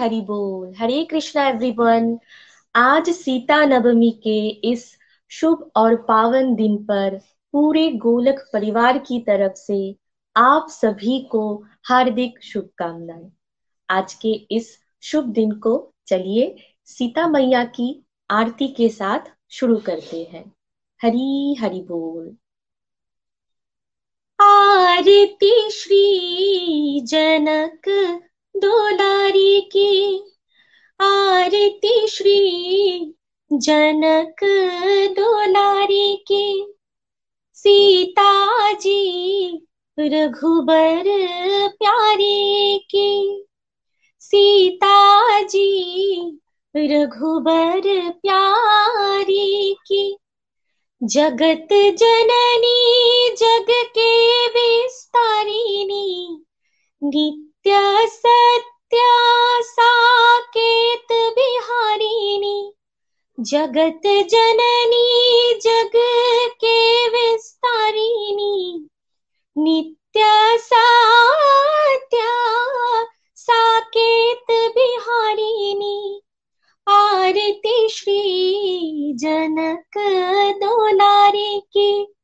हरि बोल। हरे कृष्णा एवरीवन आज सीता नवमी के इस शुभ और पावन दिन पर पूरे गोलक परिवार की तरफ़ से आप सभी को हार्दिक शुभकामनाएँ। आज के इस शुभ दिन को चलिए सीता मैया की आरती के साथ शुरू करते हैं। हरी हरि बोल। आरती श्री जनक दुलारी की आरती श्री जनक दुलारी की सीता जी, रघुबर प्यारी की सीता जी, रघुबर प्यारी की जगत जननी, जग के विस्तारिणी नित्य सत्या साकेत बिहारिणी, जगत जननी, जग के विस्तारिणी। नित्य सत्या साकेत बिहारिणी, आरती श्री जनक दोलारे की।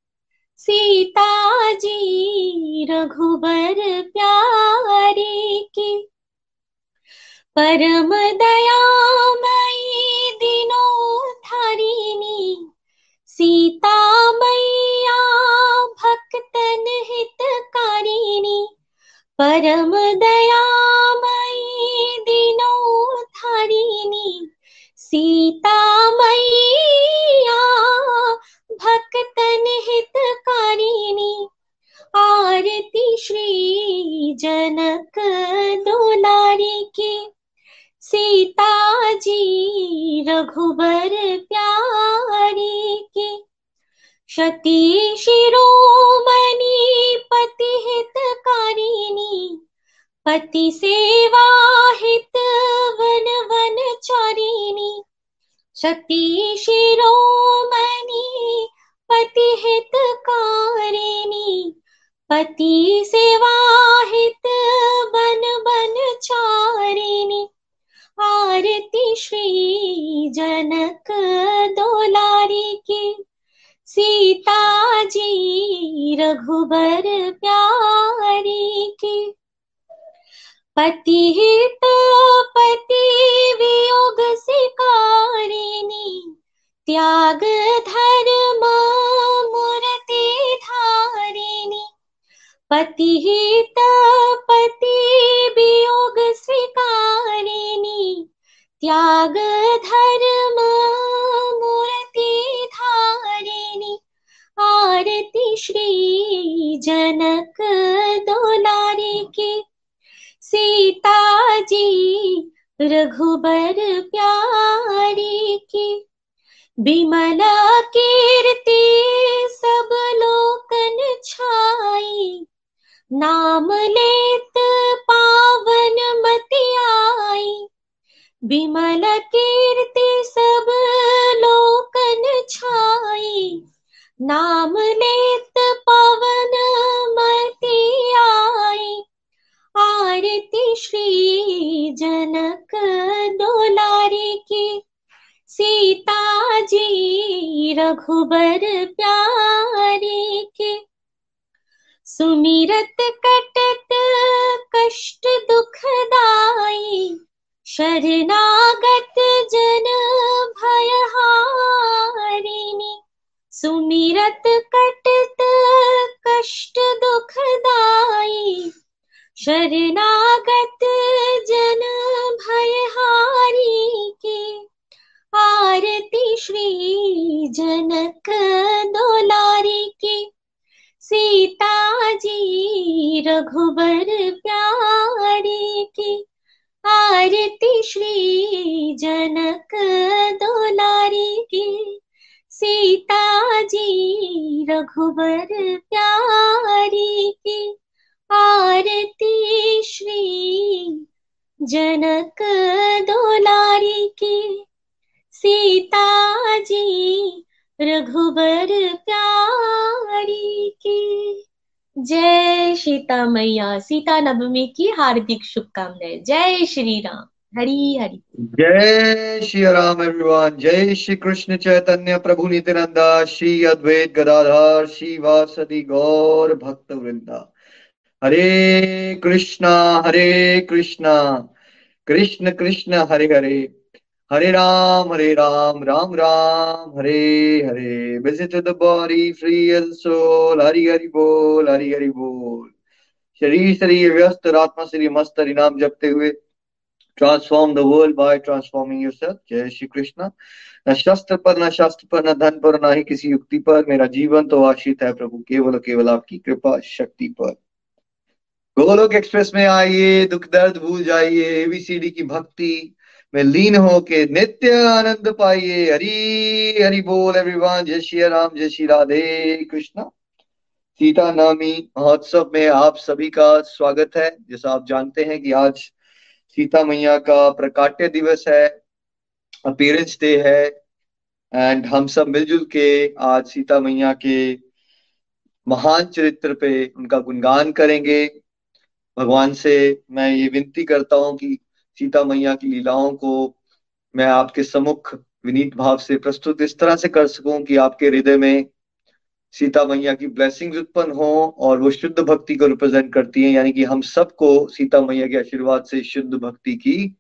सीता जी, रघुबर प्यारे की। परम दयामयी दिनों थारिणी सीता मैया भक्तन हितकारिणी। परम दयामयी दिनों थारिणी सीता मैया भक्तन हितकारिणी, आरती श्री जनक दुलारी की सीता जी रघुबर प्यारी की शती शिरोमणि, पति हितकारिणी, पति सेवा हित वन वन चारिणी सती शिरोमणि पति हितकारिणी पति सेवा हित बन बन चारिणी। आरती श्री जनक दोलारी की, सीता जी रघुबर प्यारी की। पति हित पति वियोग सिकारिणी। त्याग धर्म मूर्ति धारिणी। पति हित पति वियोग स्वीकारिणी त्याग धर्म मूर्ति धारिणी। आरती श्री जनक दोलारी की। सीता जी, रघुबर प्यारी की बिमला कीर्ति सब लोकन छाई। नाम लेत पावन मति आई। विमल कीर्ति सब लोकन छाई। नाम लेत पवन मति आई। आरती श्री जनक डोलारी की सीता जी रघुबर प्यारी के सुमिरत कटत, कष्ट दुखदाई शरणागत जन भयहारिणी। सुमिरत कटत, कष्ट दुखदाई शरणागत जन भयहारी के आरती श्री जनक दोलारी की। सीता जी रघुबर प्यारी की आरती श्री जनक दोलारी की। सीता जी रघुबर प्यारी की आरती श्री जनक दोलारी की। सीता जी रघुबर प्यारी की। जय सीता मैया सीता नवमी की हार्दिक शुभकामनाएँ। जय श्री राम हरी हरी। जय श्री राम एवरीवन जय श्री कृष्ण चैतन्य, प्रभु नित्यानंदा, श्री अद्वैत गदाधर, श्री वासदि गौर भक्त वृंदा हरे कृष्णा हरे कृष्णा। कृष्ण कृष्ण, हरे हरे। हरे राम हरे राम राम राम। हरे हरे। Visit the body free and soul Hari Hari बोल, हरि हरि बोल। शरीर शरीर व्यस्त, आत्मा, शरीर मस्त, हरि नाम जपते हुए। Transform the world by transforming yourself जय श्री कृष्ण। न शस्त्र पर, न शास्त्र पर, न धन पर, न ही किसी युक्ति पर। मेरा जीवन तो आश्रित है प्रभु। केवल केवल आपकी कृपा, शक्ति पर। गोलोक एक्सप्रेस में आइए, दुख दर्द भूल जाइए एबीसीडी की भक्ति में लीन होके नित्य आनंद पाइए। हरी, हरि बोल एवरीवन जय श्री राम, जय श्री राधे कृष्णा। सीता नामी महोत्सव में आप सभी का स्वागत है। जैसा आप जानते हैं कि आज सीता मैया का प्रकाट्य दिवस है अपीयरेंस डे है एंड हम सब मिलजुल के आज सीता मैया के महान चरित्र पे उनका गुणगान करेंगे। भगवान से मैं ये विनती करता हूँ कि सीता मैया की लीलाओं को मैं आपके सम्मुख विनीत भाव से प्रस्तुत इस तरह से कर सकूँ कि आपके हृदय में सीता मैया की ब्लेसिंग्स उत्पन्न हो और वो शुद्ध भक्ति को रिप्रेजेंट करती है। यानी कि हम सबको सीता मैया के आशीर्वाद से शुद्ध भक्ति की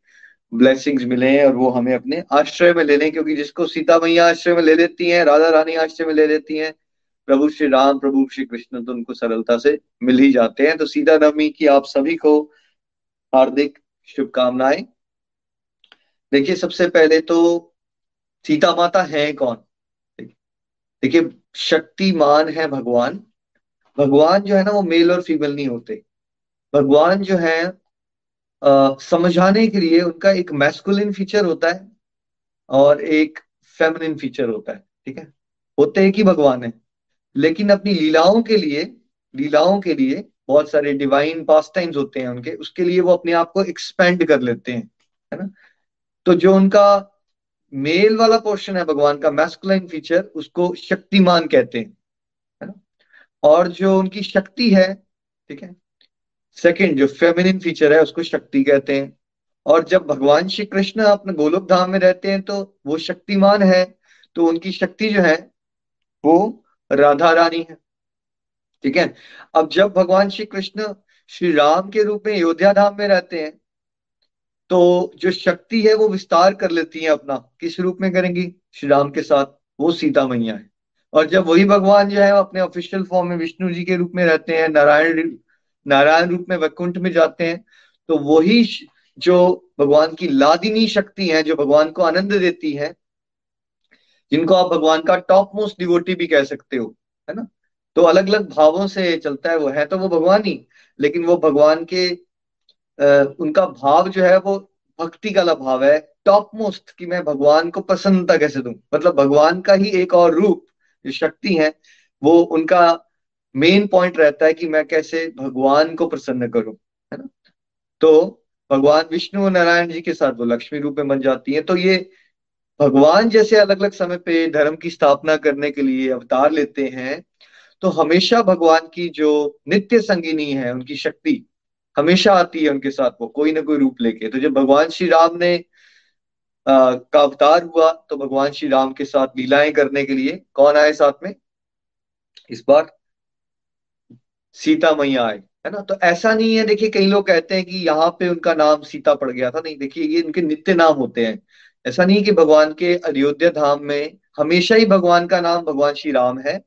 ब्लेसिंग्स मिले और वो हमें अपने आश्रय में ले लें, क्योंकि जिसको सीता मैया आश्रय में ले लेती हैं, राधा रानी आश्रय में ले लेती हैं प्रभु श्री राम प्रभु श्री कृष्ण तो उनको सरलता से मिल ही जाते हैं। तो सीता नवमी की आप सभी को हार्दिक शुभकामनाएँ। देखिए सबसे पहले तो सीता माता है कौन? देखिए शक्तिमान है भगवान। भगवान जो है ना वो मेल और फीमेल नहीं होते। भगवान जो है आ, समझाने के लिए उनका एक मैस्कुलिन फीचर होता है और एक फेमिनिन फीचर होता है ठीक है? होते ही भगवान है? लेकिन अपनी लीलाओं के लिए, लीलाओं के लिए बहुत सारे डिवाइन पास टाइम्स होते हैं उनके, उसके लिए वो अपने आप को एक्सपेंड कर लेते हैं, है ना? तो जो उनका मेल वाला पोर्शन है, भगवान का मैस्कुलाइन फीचर उसको शक्तिमान कहते हैं, है ना? और जो उनकी शक्ति है, ठीक है? सेकंड जो फेमिनिन फीचर है, उसको शक्ति कहते हैं। और जब भगवान श्री कृष्ण अपने गोलोक धाम में रहते हैं तो वो शक्तिमान है तो उनकी शक्ति जो है, वो राधा रानी है। ठीक है? अब जब भगवान श्री कृष्ण श्री राम के रूप में अयोध्या धाम में रहते हैं तो जो शक्ति है वो विस्तार कर लेती है अपना। किस रूप में करेंगी? श्री राम के साथ, वो सीता मैया है। और जब वही भगवान जो है, अपने ऑफिशियल फॉर्म में विष्णु जी के रूप में रहते हैं, नारायण नारायण रूप में वैकुंठ में जाते हैं तो वही जो भगवान की लादिनी शक्ति है, जो भगवान को आनंद देती है जिनको आप भगवान का टॉप मोस्ट डिवोटी भी कह सकते हो है ना? तो अलग अलग भावों से चलता है वो है तो वो भगवान ही लेकिन वो भगवान के आ, उनका भाव जो है वो भक्ति का भाव है। टॉप मोस्ट कि मैं भगवान को प्रसन्नता कैसे दूँ? मतलब भगवान का ही एक और रूप जो शक्ति है वो उनका मेन पॉइंट रहता है कि मैं कैसे भगवान को प्रसन्न करूँ है ना? तो भगवान विष्णु और नारायण जी के साथ वो लक्ष्मी रूप में बन जाती है। तो ये भगवान जैसे अलग अलग समय पे धर्म की स्थापना करने के लिए अवतार लेते हैं तो हमेशा भगवान की जो नित्य संगिनी है उनकी शक्ति हमेशा आती है उनके साथ वो कोई ना कोई रूप लेके। तो जब भगवान श्री राम ने आ, का अवतार हुआ तो भगवान श्री राम के साथ लीलाएँ करने के लिए कौन आए साथ में? इस बार सीता मैया आए है ना? तो ऐसा नहीं है देखिए कई लोग कहते हैं कि यहाँ पे उनका नाम सीता पड़ गया था नहीं देखिए ये उनके नित्य नाम होते हैं। ऐसा नहीं कि भगवान के अयोध्या धाम में हमेशा ही भगवान का नाम भगवान श्री राम है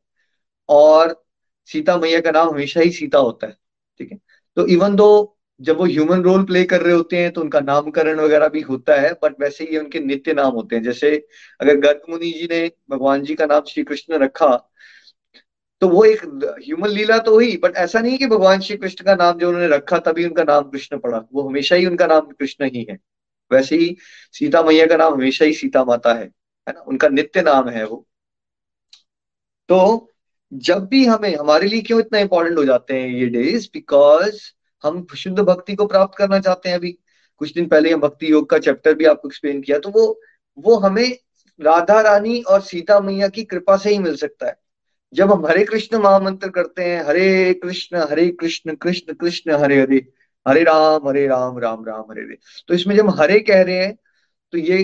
और सीता मैया का नाम हमेशा ही सीता होता है, ठीक है? तो इवन दो जब वो ह्यूमन रोल प्ले कर रहे होते हैं तो उनका नामकरण वगैरह भी होता है बट वैसे ही उनके नित्य नाम होते हैं। जैसे अगर गर्ग मुनि जी ने भगवान जी का नाम श्री कृष्ण रखा तो वो एक ह्यूमन लीला तो हुई बट ऐसा नहीं कि भगवान श्री कृष्ण का नाम जो उन्होंने रखा तभी उनका नाम कृष्ण पड़ा। वो हमेशा ही उनका नाम कृष्ण ही है। वैसे ही सीता मैया का नाम हमेशा ही सीता माता है है ना? उनका नित्य नाम है वो। तो जब भी हमें, हमारे लिए क्यों इतना इंपॉर्टेंट हो जाते हैं ये डेज़ बिकॉज़ हम शुद्ध भक्ति को प्राप्त करना चाहते हैं अभी। कुछ दिन पहले हम भक्ति योग का चैप्टर भी आपको एक्सप्लेन किया तो वो वो हमें राधा रानी और सीता मैया की कृपा से ही मिल सकता है। जब हम हरे कृष्ण महामंत्र करते हैं, हरे कृष्ण हरे कृष्ण कृष्ण कृष्ण, हरे हरे हरे राम हरे राम राम राम, हरे हरे तो इसमें जब हरे कह रहे हैं तो ये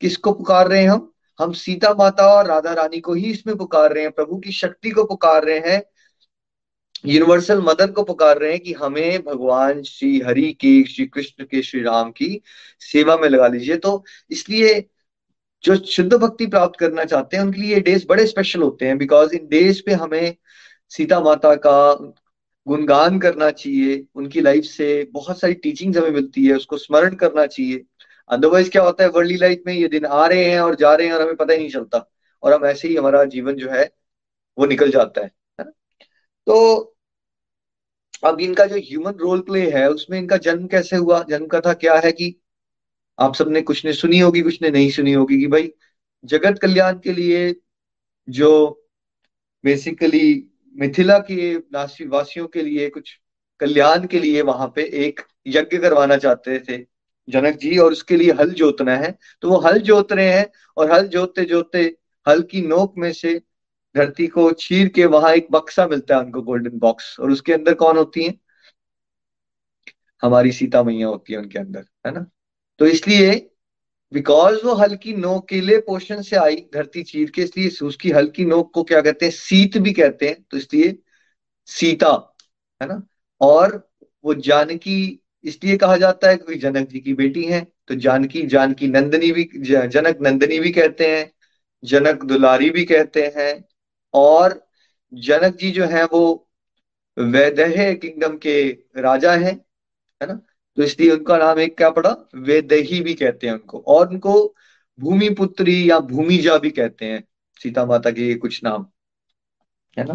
किसको पुकार रहे हैं हम? हम सीता माता और राधा रानी को ही इसमें पुकार रहे हैं, प्रभु की शक्ति को पुकार रहे हैं यूनिवर्सल मदर को पुकार रहे हैं कि हमें भगवान श्री हरि के, श्री कृष्ण के, श्री राम की सेवा में लगा लीजिए। तो इसलिए जो शुद्ध भक्ति प्राप्त करना चाहते हैं, उनके लिए डेज़ बड़े स्पेशल होते हैं बिकॉज़ इन डेज़ पे हमें सीता माता का गुणगान करना चाहिए, उनकी लाइफ से बहुत सारी टीचिंग्स हमें मिलती है, उसको स्मरण करना चाहिए। अदरवाइज़ क्या होता है वर्ल्डली लाइफ में ये दिन आ रहे हैं और जा रहे हैं और हमें पता ही नहीं चलता। और हम ऐसे ही हमारा जीवन जो है, वो निकल जाता है तो अब इनका जो ह्यूमन रोल प्ले है, उसमें इनका जन्म कैसे हुआ? जन्म कथा क्या है कि आप सबने, कुछ ने सुनी होगी, कुछ ने नहीं सुनी होगी कि भाई, जगत कल्याण के लिए जो बेसिकली मिथिला के वासियों के लिए, कुछ कल्याण के लिए वहाँ पे एक यज्ञ करवाना चाहते थे। जनक जी, और उसके लिए हल जोतना है। तो वो हल जोत रहे हैं, और हल जोतते जोतते हल की नोक में से धरती को चीर के वहाँ एक बक्सा मिलता है उनको गोल्डन बॉक्स और उसके अंदर कौन होती है? हमारी सीता मैया होती है उनके अंदर, है ना? तो इसलिए बिकॉज़ वो हल्की नोक केले पोषण से आई धरती चीर के, इसलिए उसकी हल्की नोक को क्या कहते हैं? सीत भी कहते हैं तो इसलिए सीता, है ना? और वो जानकी, इसलिए कहा जाता है क्योंकि जनक जी की बेटी है तो जानकी जानकी नंदनी भी जनक नंदनी भी कहते हैं, जनक दुलारी भी कहते हैं, और जनक जी जो है वो वैदह किंगडम के राजा हैं, है ना? तो इसलिए उनका नाम एक क्या पड़ा? वेदही भी कहते हैं उनको। और उनको भूमि पुत्री या भूमिजा भी कहते हैं। सीता माता के ये कुछ नाम। है ना?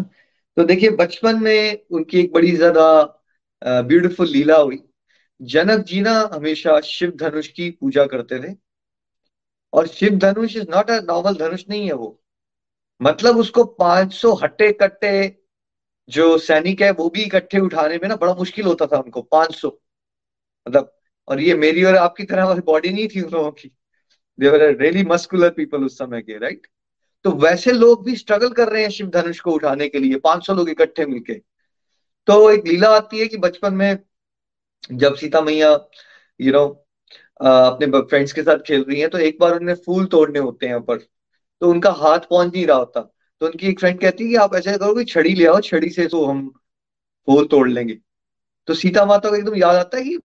तो देखिए, बचपन में उनकी एक बड़ी ज़्यादा ब्यूटीफुल लीला हुई। जनक जी ना हमेशा शिव धनुष की पूजा करते थे। और शिव धनुष इज़ नॉट अ नॉर्मल धनुष नहीं है वो। मतलब उसको 500 हट्टे कट्टे जो सैनिक है वो भी इकट्ठे उठाने में ना बड़ा मुश्किल होता था उनको 500 मतलब और ये मेरी और आपकी तरह बॉडी नहीं थी उन लोगों की। देवर रियली मस्कुलर पीपल उस समय के राइट तो वैसे लोग भी स्ट्रगल कर रहे हैं शिव धनुष को उठाने के लिए 500 लोग इकट्ठे मिलके। तो एक लीला आती है कि बचपन में जब सीता मैया यू नो अपने फ्रेंड्स के साथ खेल रही हैं तो एक बार उन्हें फूल तोड़ने होते हैं ऊपर। तो उनका हाथ पहुँच नहीं रहा होता। तो उनकी एक फ्रेंड कहती है कि आप ऐसा करो कि छड़ी ले आओ, छड़ी से तो हम फूल तोड़ लेंगे। तो सीता माता को एकदम याद आता है कि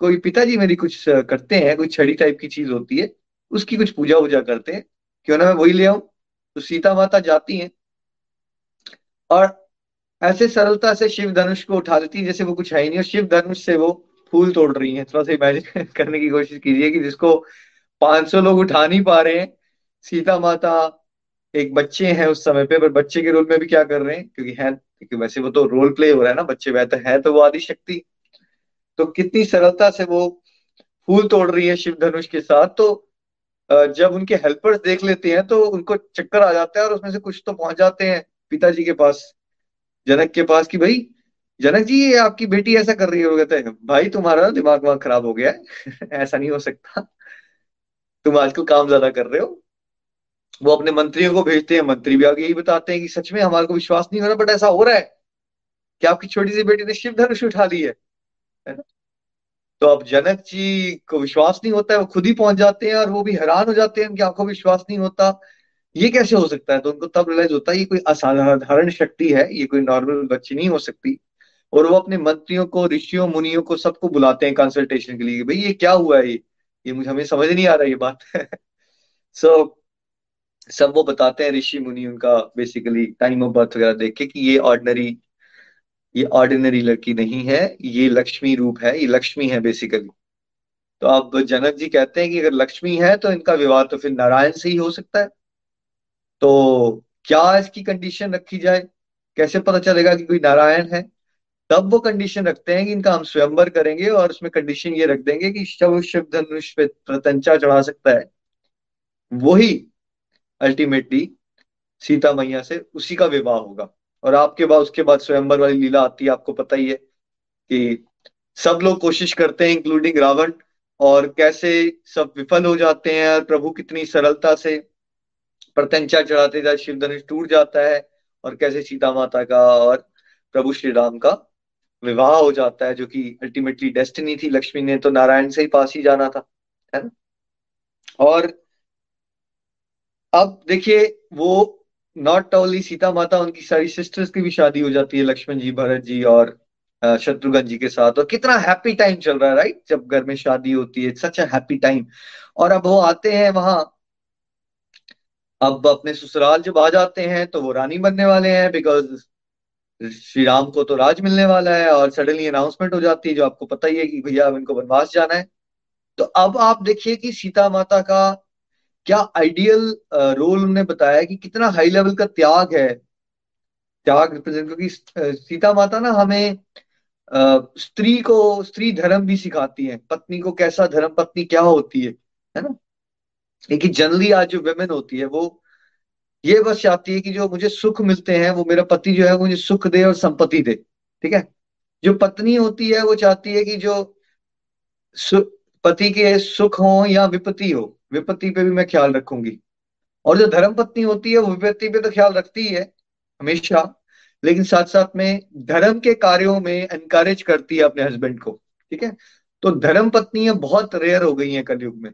कोई पिताजी मेरी कुछ करते हैं, कोई छड़ी टाइप की चीज़ होती है, उसकी कुछ पूजा वूजा करते हैं, क्यों ना मैं वही ले आऊँ? तो सीता माता जाती हैं और ऐसे सरलता से शिव धनुष को उठा लेती है, जैसे वो कुछ है ही नहीं, और शिव धनुष से वो फूल तोड़ रही हैं। थोड़ा सा इमेजिन करने की कोशिश कीजिए कि जिसको 500 लोग उठा नहीं पा रहे हैं, सीता माता एक बच्चे हैं उस समय पे, पर बच्चे के रोल में भी क्या कर रहे हैं? क्योंकि है, क्योंकि वैसे वो तो रोल प्ले हो रहा है ना, बच्चे वह तो है तो वो आदि शक्ति तो कितनी सरलता से वो फूल तोड़ रही है शिव धनुष के साथ। तो जब उनके हेल्पर्स देख लेते हैं तो उनको चक्कर आ जाता है और उसमें से कुछ तो पहुँच जाते हैं पिताजी के पास, जनक के पास कि, भाई, जनक जी, ये आपकी बेटी ऐसा कर रही है? कहते हैं, भाई, तुम्हारा ना दिमाग वहाँ खराब हो गया है। ऐसा नहीं हो सकता। तुम आजकल काम ज़्यादा कर रहे हो। वो अपने मंत्रियों को भेजते हैं। मंत्री भी आगे यही बताते हैं कि, सच में हमारे को विश्वास नहीं हो रहा बट ऐसा हो रहा है। कि आपकी छोटी सी बेटी ने शिव धनुष उठा ली है? है ना तो अब जनक जी को विश्वास नहीं होता है वो खुद ही पहुँच जाते हैं और वो भी हैरान हो जाते हैं उनकी आँखों में विश्वास नहीं होता। ये कैसे हो सकता है? तो उनको तब रियलाइज़ होता है ये कोई असाधारण शक्ति है ये कोई नॉर्मल बच्ची नहीं हो सकती। और वो अपने मंत्रियों को ऋषियों मुनियों को सबको बुलाते हैं कंसल्टेशन के लिए भाई ये क्या हुआ है? ये ये मुझे हमें समझ नहीं आ रहा ये बात। सो so, सब वो बताते हैं ऋषि मुनि उनका बेसिकली टाइम ऑफ़ बर्थ वगैरह देख के कि ये ऑर्डनरी ये ऑर्डिनरी लड़की नहीं है, ये लक्ष्मी रूप है, ये लक्ष्मी है बेसिकली तो अब जनक जी कहते हैं कि अगर लक्ष्मी है तो इनका विवाह तो फिर नारायण से ही हो सकता है। तो क्या इसकी कंडीशन रखी जाए? कैसे पता चलेगा कि कोई नारायण है? तब वो कंडीशन रखते हैं कि इनका हम स्वयंवर करेंगे और उसमें कंडीशन ये रख देंगे कि शव शिव धनुष पे प्रतंचा चढ़ा सकता है। वही अल्टीमेटली सीता मैया से उसी का विवाह होगा। और आपके बाद, उसके बाद स्वयंवर वाली लीला आती है, आपको पता ही है कि सब लोग कोशिश करते हैं इंक्लूडिंग रावण, और कैसे सब विफल हो जाते हैं और प्रभु कितनी सरलता से प्रत्यंचा चढ़ाते जाए, शिव धनुष टूट जाता है, और कैसे सीता माता का और प्रभु श्री राम का विवाह हो जाता है, जो कि अल्टीमेटली डेस्टिनी थी। लक्ष्मी ने तो नारायण से ही पास ही जाना था, है ना? और अब देखिए, वो नॉट ओनली सीता माता, उनकी सारी सिस्टर्स की भी शादी हो जाती है, लक्ष्मण जी, भरत जी और शत्रुघ्न जी के साथ। और कितना हैप्पी टाइम चल रहा है राइट जब घर में शादी होती है सच हैप्पी टाइम और अब वो आते हैं वहाँ। अब अपने ससुराल जब आ जाते हैं तो वो रानी बनने वाले हैं बिकॉज़ श्री राम को तो राज मिलने वाला है, और सडनली अनाउंसमेंट हो जाती है, जो आपको पता ही है कि भैया अब इनको वनवास जाना है। तो अब आप देखिए कि सीता माता का क्या आइडियल रोल उन्होंने बताया कि कितना हाई लेवल का त्याग है? त्याग रिप्रेजेंट क्योंकि सीता माता ना हमें स्त्री को, स्त्री धर्म भी सिखाती है। पत्नी को कैसा धर्म, पत्नी क्या होती है है ना? लेकिन जनरली आज जो वेमेन होती है, वो ये बस चाहती है कि जो मुझे सुख मिलते हैं, वो मेरा पति जो है, वो मुझे सुख दे और संपत्ति दे, ठीक है? जो पत्नी होती है, वो चाहती है कि जो पति के सुख हो या विपत्ति हो, विपत्ति पे भी मैं ख्याल रखूँगी। और जो धर्म पत्नी होती है, वो विपत्ति पे तो ख्याल रखती ही है हमेशा। लेकिन साथ साथ में धर्म के कार्यों में एनकरेज करती है अपने हस्बैंड को, ठीक है? तो धर्म पत्नियाँ बहुत रेयर हो गई हैं कलयुग में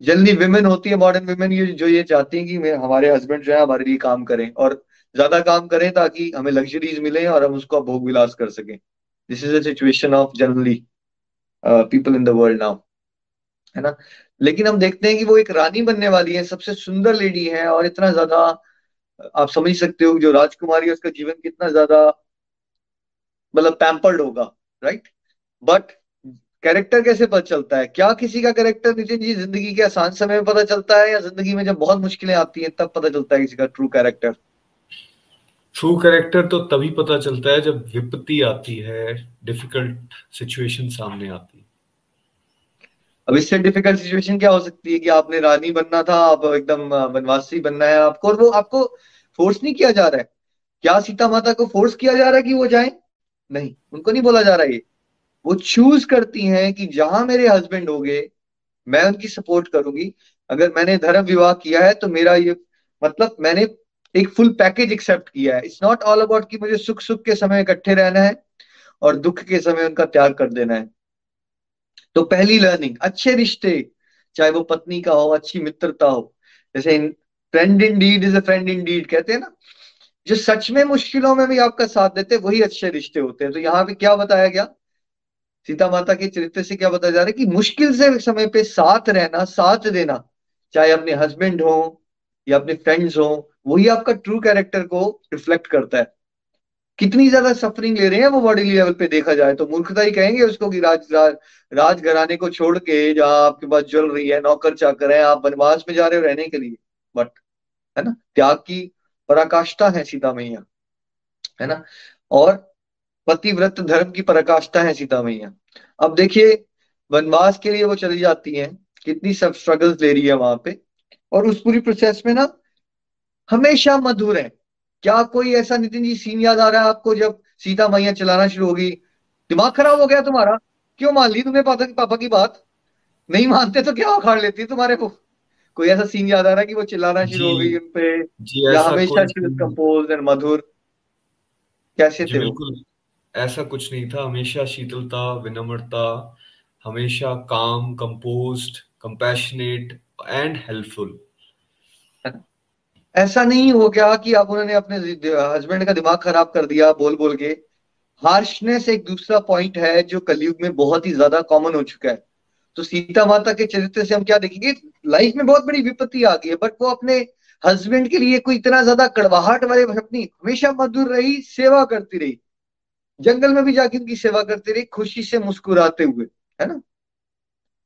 जल्दी विमेन होती है मॉडर्न विमेन ये जो ये चाहती हैं कि हमारे हस्बैंड जो है, हमारे लिए काम करें और ज़्यादा काम करें ताकि हमें लग्जरीज मिले और हम उसको भोग विलास कर सकें। This is a situation of generally people in the world now है ना? लेकिन हम देखते हैं कि वो एक रानी बनने वाली है, सबसे सुंदर लेडी है और इतना ज़्यादा, आप समझ सकते हो जो राजकुमारी है, उसका जीवन कितना ज़्यादा मतलब पैम्पर्ड होगा राइट बट कैरेक्टर कैसे पता चलता है? क्या किसी का कैरेक्टर नितिन जी ज़िंदगी के आसान समय में पता चलता है या ज़िंदगी में जब बहुत मुश्किलें आती हैं, तब पता चलता है किसी का ट्रू कैरेक्टर ट्रू कैरेक्टर तो तभी पता चलता है जब विपत्ति आती है डिफ़िकल्ट सिचुएशन सामने आती अब इससे डिफ़िकल्ट सिचुएशन क्या हो सकती है कि आपने रानी बनना था, आप एकदम वनवासी बनना है आपको और वो आपको फोर्स नहीं किया जा रहा है। क्या सीता माता को फोर्स किया जा रहा है कि वो जाए? नहीं, उनको नहीं बोला जा रहा ये। वो चूज़ करती हैं कि जहाँ मेरे हस्बैंड हो गए मैं उनकी सपोर्ट करूँगी। अगर मैंने धर्म विवाह किया है तो मेरा ये मतलब मैंने एक फुल पैकेज एक्सेप्ट किया है। इट्स नॉट ऑल अबाउट कि मुझे सुख सुख के समय इकट्ठे रहना है और दुख के समय उनका त्याग कर देना है। तो पहली लर्निंग अच्छे रिश्ते, चाहे वो पत्नी का हो, अच्छी मित्रता हो, जैसे friend in deed is a friend in deed कहते हैं ना, जो सच में मुश्किलों में भी आपका साथ देते हैं, वही अच्छे रिश्ते होते हैं। तो यहाँ पे क्या बताया गया? सीता माता के चरित्र से क्या बताया जा रहा है कि मुश्किल से समय पे साथ रहना, साथ देना, चाहे अपने हस्बैंड हो या अपने फ्रेंड्स हो वही आपका ट्रू कैरेक्टर को रिफ्लेक्ट करता है। कितनी ज़्यादा सफरिंग ले रहे हैं वो बॉडी लेवल पे देखा जाए तो मूर्खता ही कहेंगे उसको कि राज राज, घराने को छोड़ के जहाँ आपके पास जल रही है नौकर चाकर है आप वनवास में जा रहे हो रहने के लिए। बट है ना? त्याग की पराकाष्ठा है सीता मैया है ना? और पतिव्रत धर्म की पराकाष्ठा है सीता मैया। अब देखिए वनवास के लिए वो चली जाती है। कितनी सब स्ट्रगल्स ले रही है वहाँ पे। और उस पूरी प्रोसेस में ना हमेशा मधुर है। क्या कोई ऐसा नितिन जी सीन याद आ रहा है आपको जब सीता मैया चलाना शुरू होगी दिमाग खराब हो गया तुम्हारा? क्यों मान ली तुमने पापा की पापा की बात? नहीं मानते तो क्या उखाड़ लेती तुम्हारे को कोई ऐसा सीन याद आ रहा है कि वो चिल्लाना शुरू हो गई उन पे? या हमेशा कंपोज एंड मधुर? कैसे थे बिल्कुल। ऐसा कुछ नहीं था। हमेशा शीतलता विनम्रता हमेशा काम कंपोज्ड कंपैशनेट एंड हेल्पफुल ऐसा नहीं हो गया कि अब उन्होंने अपने हस्बैंड का दिमाग खराब कर दिया बोल बोल के। हार्शनेस एक दूसरा पॉइंट है जो कलयुग में बहुत ही ज़्यादा कॉमन हो चुका है। तो सीता माता के चरित्र से हम क्या देखेंगे? लाइफ में बहुत बड़ी विपत्ति आ गई है बट वो अपने हस्बैंड के लिए कोई इतना ज़्यादा कड़वाहट वाले अपनी हमेशा मधुर रही, सेवा करती रही। जंगल में भी जाके उनकी सेवा करती रही, खुशी से मुस्कुराते हुए, है ना?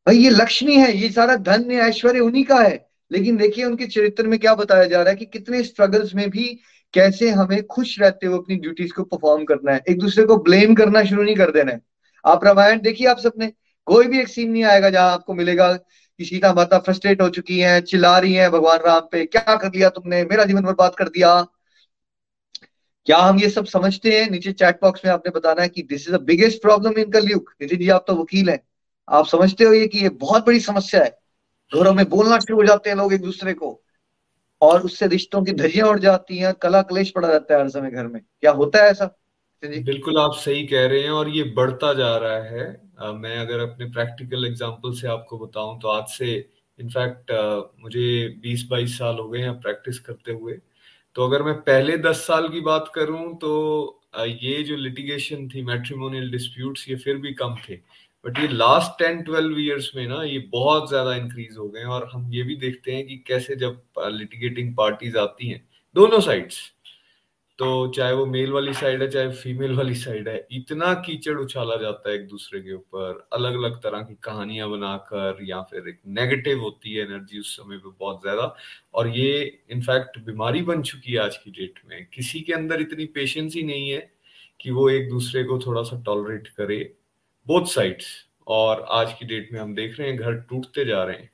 भाई ये लक्ष्मी है, ये सारा धन ऐश्वर्य उन्हीं का है। लेकिन देखिए उनके चरित्र में क्या बताया जा रहा है कि कितने स्ट्रगल्स में भी कैसे हमें खुश रहते हुए अपनी ड्यूटीज़ को परफॉर्म करना है। एक दूसरे को ब्लेम करना शुरू नहीं कर देना है। आप रामायण देखिए आप सबने, कोई भी एक सीन नहीं आएगा जहाँ आपको मिलेगा कि सीता माता फ्रस्ट्रेट हो चुकी हैं, चिल्ला रही हैं भगवान राम पे, क्या कर लिया तुमने? मेरा जीवन बर्बाद कर दिया। क्या हम ये सब समझते हैं? नीचे चैट बॉक्स में आपने बताना है कि this is the biggest problem in Kalyug Nitin ji, आप तो वकील हैं। आप समझते हो ये कि ये बहुत बड़ी समस्या है। घरों में बोलना शुरू हो जाते हैं लोग एक दूसरे को। और उससे रिश्तों की धजियाँ उड़ जाती हैं कला कलेश पड़ा रहता है हर समय घर में। क्या होता है ऐसा? बिल्कुल आप सही कह रहे हैं और ये बढ़ता जा रहा है। आ, मैं अगर अपने प्रैक्टिकल एग्जांपल से आपको बताऊँ तो आज से इनफैक्ट मुझे 20-22 साल हो गए हैं प्रैक्टिस करते हुए। तो अगर मैं पहले 10 साल की बात करूँ तो ये जो लिटिगेशन थी मैट्रिमोनियल डिस्प्यूट्स ये फिर भी कम थे। बट ये लास्ट टेन ट्वेल्व ईयर्स में ना ये बहुत ज़्यादा इंक्रीज हो गए और हम ये भी देखते हैं कि कैसे जब लिटिगेटिंग पार्टीज़ आती हैं, दोनों साइड्स तो चाहे वो मेल वाली साइड है, चाहे फीमेल वाली साइड है, इतना कीचड़ उछाला जाता है एक दूसरे के ऊपर अलग अलग तरह की कहानियाँ बनाकर या फिर एक नेगेटिव होती है एनर्जी उस समय पे बहुत ज़्यादा। और ये इनफैक्ट बीमारी बन चुकी है आज की डेट में। किसी के अंदर इतनी पेशेंस ही नहीं है कि वो एक दूसरे को थोड़ा सा टॉलरेट करे। बोथ साइड्स और आज की डेट में हम देख रहे हैं, घर टूटते जा रहे हैं।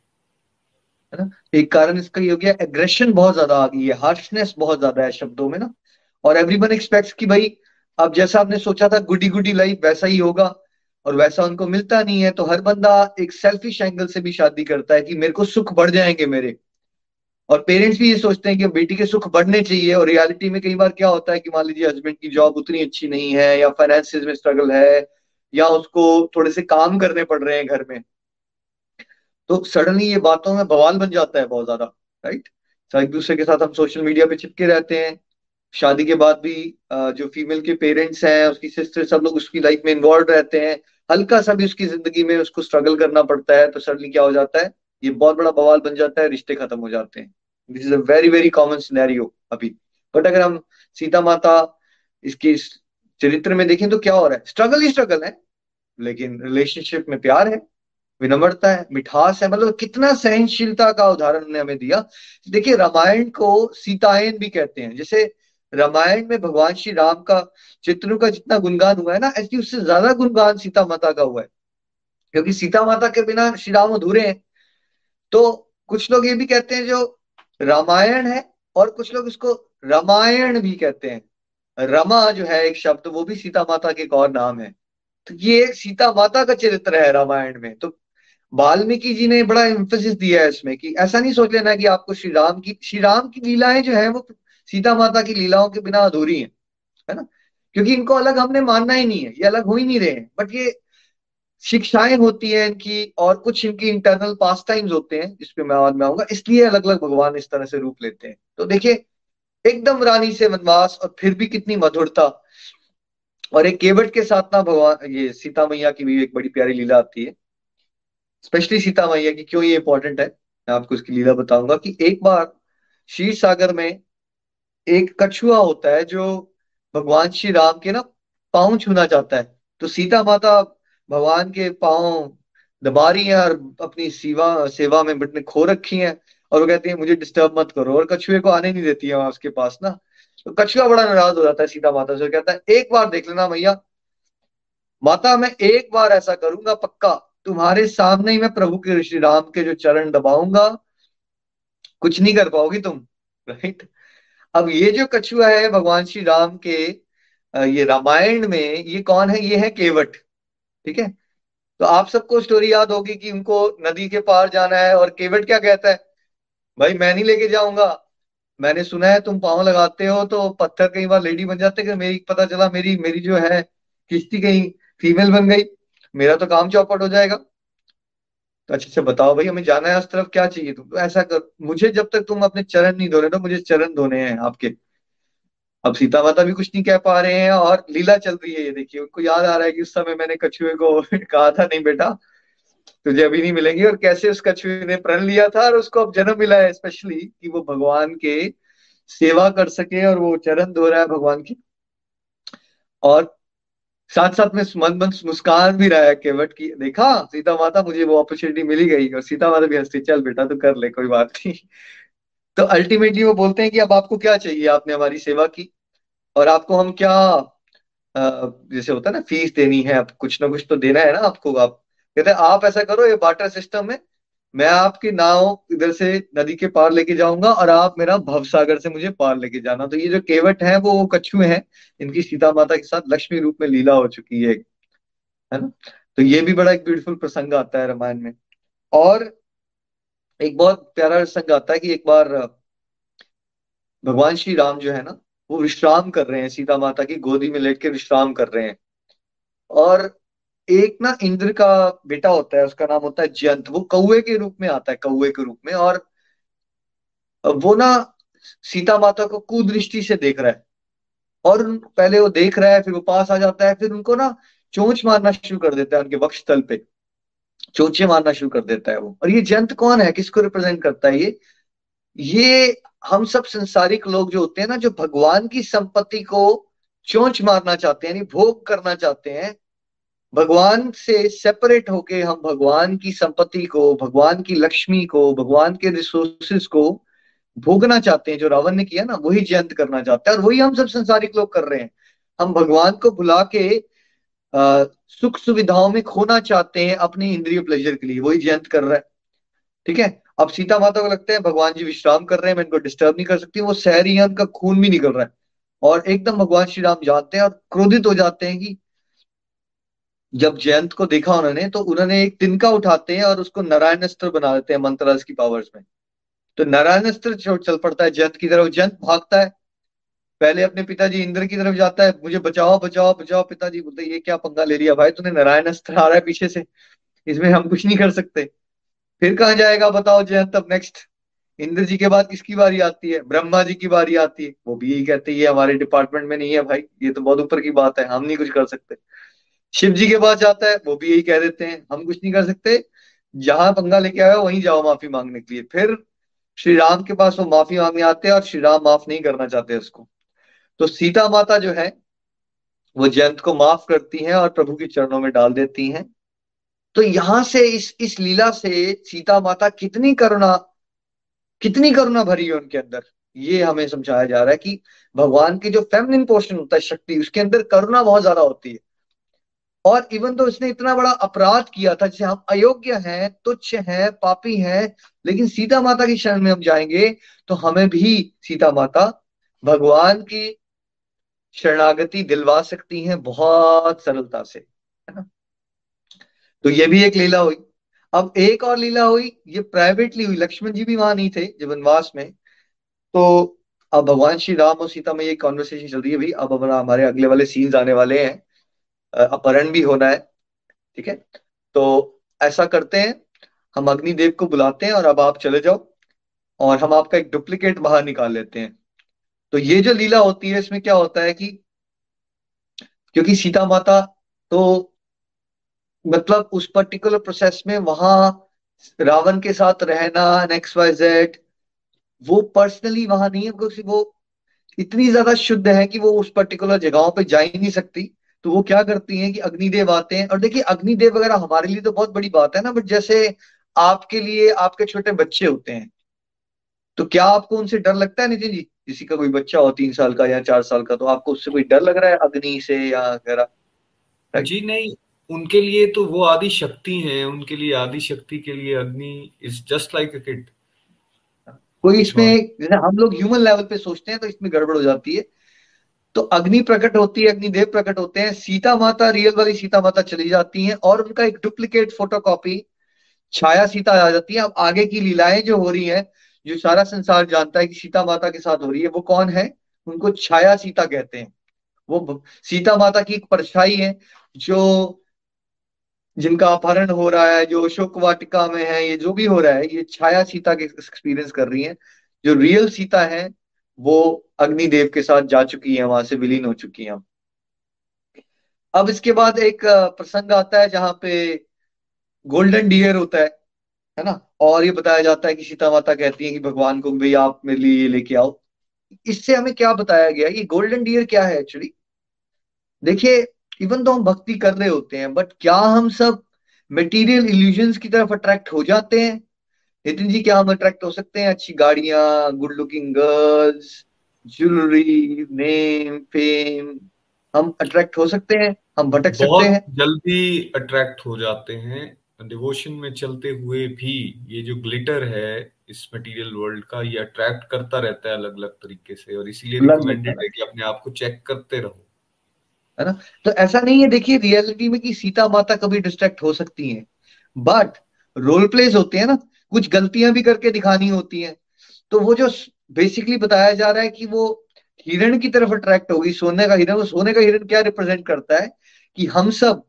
एक कारण इसका ये हो गया एग्रेशन बहुत ज़्यादा आ गई है हार्शनेस बहुत ज़्यादा है शब्दों में ना। और एवरीवन एक्सपेक्ट्स कि भाई, अब जैसा आपने सोचा था गुडी गुडी लाइफ वैसा ही होगा, और वैसा उनको मिलता नहीं है तो हर बंदा एक सेल्फिश एंगल से भी शादी करता है कि मेरे को सुख बढ़ जाएँगे मेरे। और पेरेंट्स भी ये सोचते हैं कि बेटी के सुख बढ़ने चाहिए, और रियलिटी में कई बार क्या होता है कि मान लीजिए हस्बैंड की जॉब उतनी अच्छी नहीं है, या फाइनेंसिस में स्ट्रगल है या उसको थोड़े से काम करने पड़ रहे हैं घर में तो सडनली ये बातों में बवाल बन जाता है बहुत ज़्यादा राइट एक दूसरे के साथ हम सोशल मीडिया पे चिपके रहते हैं। शादी के बाद भी जो फीमेल के पेरेंट्स हैं, उसकी सिस्टर सब लोग उसकी लाइफ में इन्वॉल्व रहते हैं। हल्का सा भी उसकी ज़िंदगी में उसको स्ट्रगल करना पड़ता है तो सडनली क्या हो जाता है? ये बहुत बड़ा बवाल बन जाता है, रिश्ते खत्म हो जाते हैं। This is a very very common scenario अभी। बट अगर हम सीता माता, इसकी चरित्र में देखें तो क्या हो रहा है? स्ट्रगल ही स्ट्रगल है, लेकिन रिलेशनशिप में प्यार है, विनम्रता है, मिठास है मतलब कितना सहनशीलता का उदाहरण ने हमें दिया। देखिए, रामायण को सीतायन भी कहते हैं। जैसे रामायण में भगवान श्री राम का चित्र का जितना गुणगान हुआ है ना, ऐसी उससे ज़्यादा गुणगान सीता माता का हुआ है। क्योंकि सीता माता के बिना श्री राम अधूरे हैं। तो कुछ लोग ये भी कहते हैं जो रामायण है और कुछ लोग इसको रामायण भी कहते हैं। रमा जो है एक शब्द, वो भी सीता माता के एक और नाम है। तो ये सीता माता का चरित्र है रामायण में। तो वाल्मीकि जी ने बड़ा एम्फोसिस दिया है इसमें कि ऐसा नहीं सोच लेना कि आपको श्री राम की, श्री राम की लीलाएँ जो है वो सीता माता की लीलाओं के बिना अधूरी है है ना? क्योंकि इनको अलग हमने मानना ही नहीं है, ये अलग हो ही नहीं रहे हैं। बट ये शिक्षाएँ होती है इनकी और कुछ इनकी इंटरनल पास टाइम्स होते हैं, जिसपे मैं बाद में आऊँगा, इसलिए अलग अलग भगवान इस तरह से रूप लेते हैं। तो देखिए एकदम रानी से वनवास और फिर भी कितनी मधुरता। और एक केवट के साथ ना भगवान, ये सीता मैया की भी एक बड़ी प्यारी लीला आती है। स्पेशली सीता मैया की, क्यों ये इंपॉर्टेंट है? मैं आपको इसकी लीला बताऊँगा कि एक बार शीर सागर में एक कछुआ होता है जो भगवान श्री राम के ना पाँव छूना चाहता है। तो सीता माता भगवान के पाँव दबा रही है और अपनी सेवा सेवा में बटने खो रखी है। और वो कहती है, मुझे डिस्टर्ब मत करो। और कछुए को आने नहीं देती है वहाँ उसके पास, ना? तो कछुआ बड़ा नाराज़ हो जाता है सीता माता से कहता है, एक बार देख लेना भैया माता, मैं एक बार ऐसा करूँगा पक्का। तुम्हारे सामने ही मैं प्रभु के श्री राम के जो चरण दबाऊँगा, कुछ नहीं कर पाओगी तुम राइट अब ये जो कछुआ है, भगवान श्री राम के ये रामायण में ये कौन है? ये है केवट, ठीक है? तो आप सबको स्टोरी याद होगी कि उनको नदी के पार जाना है और केवट क्या कहता है? भाई मैं नहीं लेके जाऊँगा। मैंने सुना है तुम पाँव लगाते हो तो पत्थर कई बार लेडी बन जाते मेरी पता चला मेरी मेरी जो है किश्ती कहीं फीमेल बन गई। मेरा तो काम चौपट हो जाएगा। तो अच्छे से बताओ भाई, हमें जाना है उस तरफ़, क्या चाहिए? तुम तो ऐसा कर, मुझे जब तक तुम अपने चरण नहीं धोने तो मुझे चरण धोने हैं आपके। अब सीता माता भी कुछ नहीं कह पा रहे हैं और लीला चल रही है, ये देखिए, उनको याद आ रहा है कि उस समय मैंने कछुए को कहा था, नहीं बेटा तुझे अभी नहीं मिलेंगी और कैसे उस कछुए ने प्रण लिया था और उसको अब जन्म मिला है स्पेशली कि वो भगवान के सेवा कर सके और वो चरण धो रहा है भगवान की। और साथ साथ में मन मन मुस्कान भी रहा है केवट की, देखा? सीता माता, मुझे वो अपॉर्चुनिटी मिली गई और सीता माता भी हंसती, चल बेटा तो कर ले, कोई बात नहीं। तो अल्टीमेटली वो बोलते हैं कि अब आपको क्या चाहिए? आपने हमारी सेवा की और आपको हम क्या जैसे होता है ना फ़ीस देनी है, अब कुछ ना कुछ तो देना है ना आपको, आप कहते आप ऐसा करो, ये बाटर सिस्टम है, मैं आपकी नाव इधर से नदी के पार लेके जाऊँगा और आप मेरा भवसागर से मुझे पार लेके जाना। तो ये जो केवट है, वो कछुए हैं, इनकी सीता माता के साथ लक्ष्मी रूप में लीला हो चुकी है। है ना? तो ये भी बड़ा एक ब्यूटीफुल प्रसंग आता है रामायण में। और एक बहुत प्यारा प्रसंग आता है कि एक बार भगवान श्री राम जो है ना, वो विश्राम कर रहे हैं, सीता माता की गोदी में लेट के विश्राम कर रहे हैं। और एक ना इंद्र का बेटा होता है, उसका नाम होता है जयंत। वो कौए के रूप में आता है कौए के रूप में। और वो ना सीता माता को कुदृष्टि से देख रहा है। और पहले वो देख रहा है, फिर वो पास आ जाता है, फिर उनको ना चोंच मारना शुरू कर देता है उनके वक्ष तल पे। चोचे मारना शुरू कर देता है वो। और ये जंत कौन है? किसको रिप्रेजेंट करता है ये? ये हम सब संसारिक लोग जो होते हैं ना, जो भगवान की संपत्ति को चोंच मारना चाहते हैं, यानी भोग करना चाहते हैं भगवान से सेपरेट होके हम भगवान की संपत्ति को भगवान की लक्ष्मी को भगवान के रिसोर्सेस को भोगना चाहते हैं जो रावण ने किया ना वही जयंत करना चाहते हैं। और वही हम सब संसारिक लोग कर रहे हैं। हम भगवान को भुला के आ, सुख सुविधाओं में खोना चाहते हैं अपने इंद्रिय प्लेजर के लिए। वही जयंत कर रहा है। ठीक है? अब सीता माता को लगता है भगवान जी विश्राम कर रहे हैं मैं इनको डिस्टर्ब नहीं कर सकती। वो सह रही है उनका खून भी निकल रहा है। और एकदम भगवान श्री राम जानते हैं और क्रोधित हो जाते हैं कि जब जयंत को देखा उन्होंने तो उन्होंने एक तिनका उठाते हैं और उसको नारायण अस्त्र बना देते हैं मंत्रास की पावर्स में। तो नारायण अस्त्र चल पड़ता है जयंत की तरफ़। जयंत भागता है। पहले अपने पिताजी इंद्र की तरफ़ जाता है। मुझे बचाओ बचाओ बचाओ पिताजी। बोलते, ये क्या पंगा ले लिया भाई तूने? नारायण अस्त्र आ रहा है पीछे से। इसमें हम कुछ नहीं कर सकते। फिर कहा जाएगा? बताओ जयंत अब नेक्स्ट इंद्र जी के बाद किसकी बारी आती है? ब्रह्मा जी की बारी आती है। वो भी यही कहते हैं, ये हमारे डिपार्टमेंट में नहीं है भाई। ये तो बहुत ऊपर की बात है। हम नहीं कुछ कर सकते। शिव जी के पास जाता है, वो भी यही कह देते हैं, हम कुछ नहीं कर सकते, जहाँ पंगा लेके आया वहीं जाओ माफ़ी मांगने के लिए। फिर श्री राम के पास वो माफ़ी मांगने आते हैं और श्री राम माफ़ नहीं करना चाहते उसको। तो सीता माता जो है, वो जयंत को माफ़ करती हैं और प्रभु के चरणों में डाल देती हैं। तो यहाँ से इस इस लीला से सीता माता कितनी करुणा कितनी करुणा भरी है उनके अंदर। ये हमें समझाया जा रहा है कि भगवान की जो फेमिनिन पोर्शन होता है, शक्ति, उसके अंदर करुणा बहुत ज़्यादा होती है। और इवन तो इसने इतना बड़ा अपराध किया था, जैसे हम अयोग्य हैं, तुच्छ हैं, पापी हैं, लेकिन सीता माता की शरण में हम जाएँगे तो हमें भी सीता माता भगवान की शरणागति दिलवा सकती हैं बहुत सरलता से, है ना? तो ये भी एक लीला हुई। अब एक और लीला हुई, ये प्राइवेटली हुई, लक्ष्मण जी भी वहाँ नहीं थे जब वनवास में। तो अब भगवान श्री राम और सीता में ये कॉन्वर्सेशन चल रही है, भाई, अब हमारे अगले वाले सीन्स आने वाले हैं। अपहरण भी होना है, ठीक है? तो ऐसा करते हैं, हम अग्निदेव को बुलाते हैं और अब आप चले जाओ और हम आपका एक डुप्लीकेट बाहर निकाल लेते हैं। तो ये जो लीला होती है, इसमें क्या होता है कि क्योंकि सीता माता तो मतलब उस पर्टिकुलर प्रोसेस में वहाँ रावण के साथ रहना नेक्स्ट वाई जेड वो पर्सनली वहाँ नहीं है, क्योंकि वो इतनी ज़्यादा शुद्ध है कि वो उस पर्टिकुलर जगहों पे जा ही नहीं सकती। तो वो क्या करती हैं कि अग्निदेव आते हैं। और देखिए अग्निदेव वगैरह हमारे लिए तो बहुत बड़ी बात है ना बट जैसे आपके लिए आपके छोटे बच्चे होते हैं तो क्या आपको उनसे डर लगता है नितिन जी? किसी का कोई बच्चा हो तीन साल का या चार साल का तो आपको उससे कोई डर लग रहा है अग्नि से या वगैरह? जी नहीं उनके लिए तो वो आदि शक्ति है उनके लिए आदि शक्ति के लिए अग्नि is just like a kid कोई इसमें जैसे हम लोग ह्यूमन लेवल पे सोचते हैं तो इसमें गड़बड़ हो जाती है। तो अग्नि प्रकट होती है, अग्निदेव प्रकट होते हैं, सीता माता रियल वाली सीता माता चली जाती हैं और उनका एक डुप्लीकेट फोटोकॉपी छाया सीता आ जाती है। अब आगे की लीलाएँ जो हो रही है, जो सारा संसार जानता है कि सीता माता के साथ हो रही है, वो कौन है? उनको छाया सीता कहते हैं। वो सीता माता की एक परछाई है, जो जिनका अपहरण हो रहा है, जो अशोक वाटिका में है, ये जो भी हो रहा है, ये छाया सीता के एक्सपीरियंस कर रही है। जो रियल सीता है वो अग्निदेव के साथ जा चुकी है, वहाँ से विलीन हो चुकी है। अब इसके बाद एक प्रसंग आता है जहाँ पे गोल्डन डियर होता है है ना? और ये बताया जाता है कि सीता माता कहती है कि भगवान को भाई आप मेरे लिए ये लेके आओ। इससे हमें क्या बताया गया? ये गोल्डन डियर क्या है एक्चुअली देखिए इवन तो हम भक्ति कर रहे होते हैं बट क्या हम सब मटेरियल इल्यूजन्स की तरफ़ अट्रैक्ट हो जाते हैं? नितिन जी क्या हम अट्रैक्ट हो सकते हैं? अच्छी गाड़ियाँ good looking girls jewellery name fame हम अट्रैक्ट हो सकते हैं? हम भटक सकते हैं? जल्दी अट्रैक्ट हो जाते हैं। डिवोशन में चलते हुए भी ये जो ग्लिटर है इस मटेरियल वर्ल्ड का ये अट्रैक्ट करता रहता है अलग अलग तरीके से। और इसीलिए रिकमेंडेड है कि अपने आप को चेक करते रहो। है ना? तो ऐसा नहीं है देखिए रियलिटी में कि सीता माता कभी डिस्ट्रैक्ट हो सकती हैं। बट रोल प्लेस होते हैं ना। कुछ गलतियाँ भी करके दिखानी होती हैं। तो वो जो बेसिकली बताया जा रहा है कि वो हिरण की तरफ़ अट्रैक्ट होगी, सोने का हिरण, वो सोने का हिरण क्या रिप्रेजेंट करता है? कि हम सब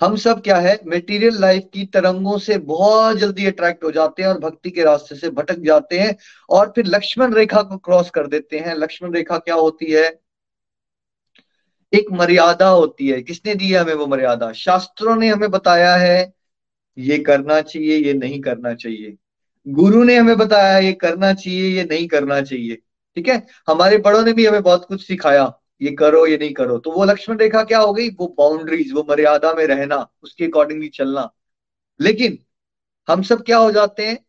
हम सब क्या है? मेटीरियल लाइफ की तरंगों से बहुत जल्दी अट्रैक्ट हो जाते हैं और भक्ति के रास्ते से भटक जाते हैं और फिर लक्ष्मण रेखा को क्रॉस कर देते हैं। लक्ष्मण रेखा क्या होती है? एक मर्यादा होती है। किसने दी है हमें वो मर्यादा? शास्त्रों ने हमें बताया है ये करना चाहिए, ये नहीं करना चाहिए। गुरु ने हमें बताया, ये करना चाहिए, ये नहीं करना चाहिए। ठीक है? हमारे बड़ों ने भी हमें बहुत कुछ सिखाया, ये करो, ये नहीं करो। तो वो लक्ष्मण रेखा क्या हो गई? वो बाउंड्रीज वो मर्यादा में रहना, उसके अकॉर्डिंगली चलना। लेकिन हम सब क्या हो जाते हैं?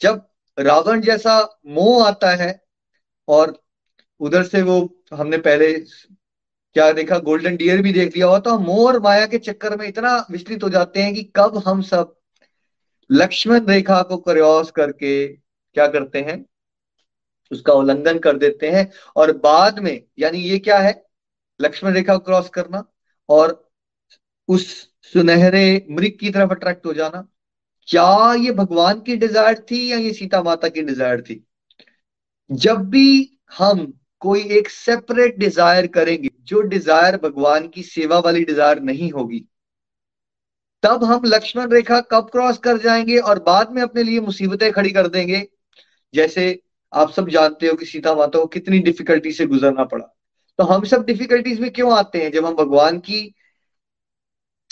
जब रावण जैसा मोह आता है, और उधर से वो हमने पहले क्या देखा? गोल्डन डियर भी देख लिया हुआ तो मोह माया के चक्कर में इतना विचलित हो जाते हैं कि कब हम सब लक्ष्मण रेखा को क्रॉस करके क्या करते हैं? उसका उल्लंघन कर देते हैं। और बाद में, यानी ये क्या है? लक्ष्मण रेखा को क्रॉस करना और उस सुनहरे मृग की तरफ़ अट्रैक्ट हो जाना। क्या ये भगवान की डिज़ायर थी या ये सीता माता की डिज़ायर थी? जब भी हम कोई एक सेपरेट डिज़ायर करेंगे, जो डिज़ायर भगवान की सेवा वाली डिज़ायर नहीं होगी। तब हम लक्ष्मण रेखा कब क्रॉस कर जाएँगे और बाद में अपने लिए मुसीबतें खड़ी कर देंगे? जैसे आप सब जानते हो कि सीता माता को कितनी डिफिकल्टी से गुजरना पड़ा। तो हम सब डिफिकल्टीज में क्यों आते हैं? जब हम भगवान की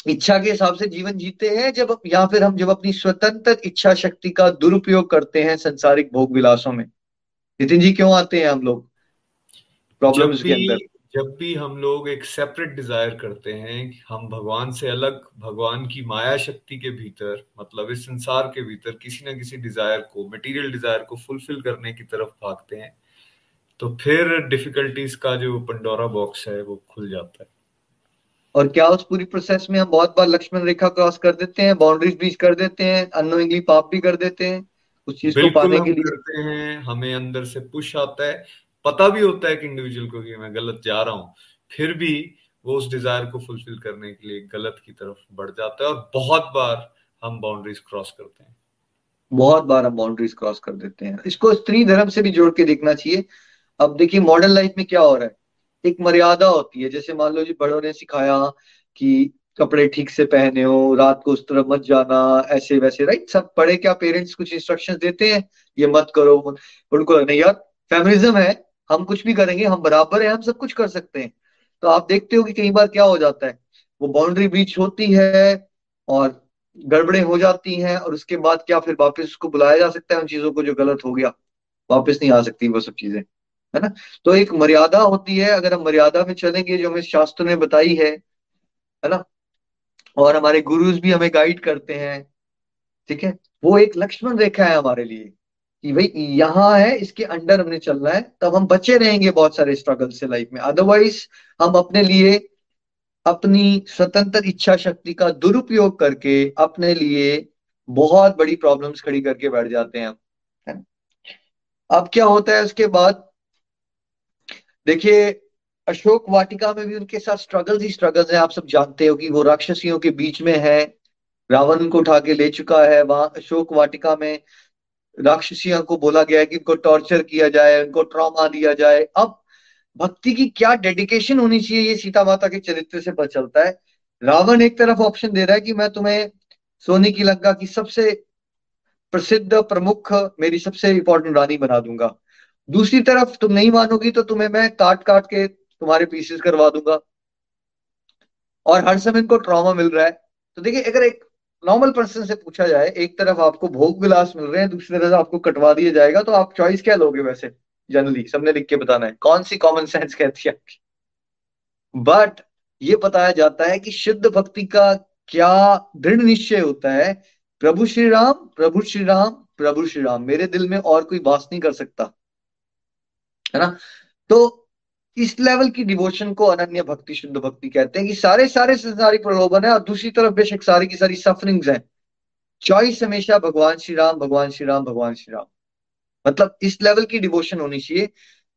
इच्छा के हिसाब से जीवन जीते हैं, जब या फिर हम जब अपनी स्वतंत्र इच्छा शक्ति का दुरुपयोग करते हैं संसारिक भोग विलासों में। नितिन जी क्यों आते हैं हम लोग? प्रॉब्लम्स के अंदर जब भी हम लोग एक सेपरेट डिज़ायर करते हैं हम भगवान से अलग भगवान की माया शक्ति के भीतर मतलब इस संसार के भीतर किसी ना किसी डिज़ायर को मटेरियल डिज़ायर को फुलफिल करने की तरफ़ भागते हैं तो फिर डिफिकल्टीज का जो पंडोरा बॉक्स है वो खुल जाता है। और क्या उस पूरी प्रोसेस में हम बहुत बार लक्ष्मण रेखा क्रॉस कर देते हैं बाउंड्रीज बीच कर देते हैं अनोइंगली पाप भी कर देते हैं उस चीज़ को पाने के लिए करते हैं हमें अंदर से पुश आता है। पता भी होता है कि इंडिविजुअल को कि मैं गलत जा रहा हूँ। फिर भी वो उस डिज़ायर को फुलफिल करने के लिए गलत की तरफ़ बढ़ जाता है और बहुत बार हम बाउंड्रीज क्रॉस करते हैं। बहुत बार हम बाउंड्रीज क्रॉस कर देते हैं। इसको स्त्री धर्म से भी जोड़ के देखना चाहिए। अब देखिए मॉडर्न लाइफ में क्या हो रहा है? एक मर्यादा होती है। जैसे मान लो जी, बड़ों ने सिखाया कि कपड़े ठीक से पहने हो, रात को उस तरफ़ मत जाना, ऐसे वैसे राइट सब पढ़े क्या पेरेंट्स कुछ इंस्ट्रक्शंस देते हैं? ये मत करो। उनको, नहीं यार फेमिनिज्म है। हम कुछ भी करेंगे, हम बराबर है, हम सब कुछ कर सकते हैं। तो आप देखते हो कि कई बार क्या हो जाता है, वो बाउंड्री ब्रीच होती है और गड़बड़े हो जाती हैं और उसके बाद क्या फिर वापस उसको बुलाया जा सकता है उन चीज़ों को जो गलत हो गया, वापस नहीं आ सकती वो सब चीज़ें, है ना? तो एक मर्यादा होती है, अगर हम मर्यादा में चलेंगे, जो हमें शास्त्र ने बताई है है ना? और हमारे गुरुज भी हमें गाइड करते हैं, ठीक है? वो एक लक्ष्मण रेखा है हमारे लिए। कि भाई यहाँ है, इसके अंडर हमने चलना है, तब हम बचे रहेंगे बहुत सारे स्ट्रगल से लाइफ में। अदरवाइज़ हम अपने लिए अपनी स्वतंत्र इच्छा शक्ति का दुरुपयोग करके अपने लिए बहुत बड़ी प्रॉब्लम्स खड़ी करके बैठ जाते हैं अब क्या होता है उसके बाद? देखिए, अशोक वाटिका में भी उनके साथ स्ट्रगल्स ही स्ट्रगल्स हैं। आप सब जानते हो कि वो राक्षसियों के बीच में है, रावण को उठा के ले चुका है। वहाँ अशोक वाटिका में राक्षसियों को बोला गया है कि उनको टॉर्चर किया जाए उनको ट्रॉमा दिया जाए। अब भक्ति की क्या डेडिकेशन होनी चाहिए? ये सीता माता के चरित्र से पता चलता है। रावण एक तरफ़ ऑप्शन दे रहा है कि मैं तुम्हें सोने की लंका की सबसे प्रसिद्ध, प्रमुख, मेरी सबसे इंपॉर्टेंट रानी बना दूँगा। दूसरी तरफ़ तुम नहीं मानोगी तो तुम्हें मैं काट काट के तुम्हारे पीसेस करवा दूँगा। और हर समय इनको ट्रॉमा मिल रहा है। तो देखिए, अगर एक नॉर्मल पर्सन से पूछा जाए, एक तरफ़ आपको भोग विलास मिल रहे हैं, दूसरी तरफ़ आपको कटवा दिया जाएगा तो आप चॉइस क्या लोगे वैसे? जनरली सबने लिख के बताना है। कौन सी कॉमन सेंस कहती है आपकी? बट ये बताया जाता है कि शुद्ध भक्ति का क्या दृढ़ निश्चय होता है? प्रभु श्री राम, प्रभु श्री राम, प्रभु श्री राम। मेरे दिल में और कोई वास नहीं कर सकता। है ना? तो इस लेवल की डिवोशन को अनन्य भक्ति, शुद्ध भक्ति कहते हैं कि सारे सारे संसारिक प्रलोभन है और दूसरी तरफ़ बेशक सारी की सारी सफरिंग्स हैं। चॉइस हमेशा भगवान श्री राम, भगवान श्री राम, भगवान श्री राम। मतलब इस लेवल की डिवोशन होनी चाहिए।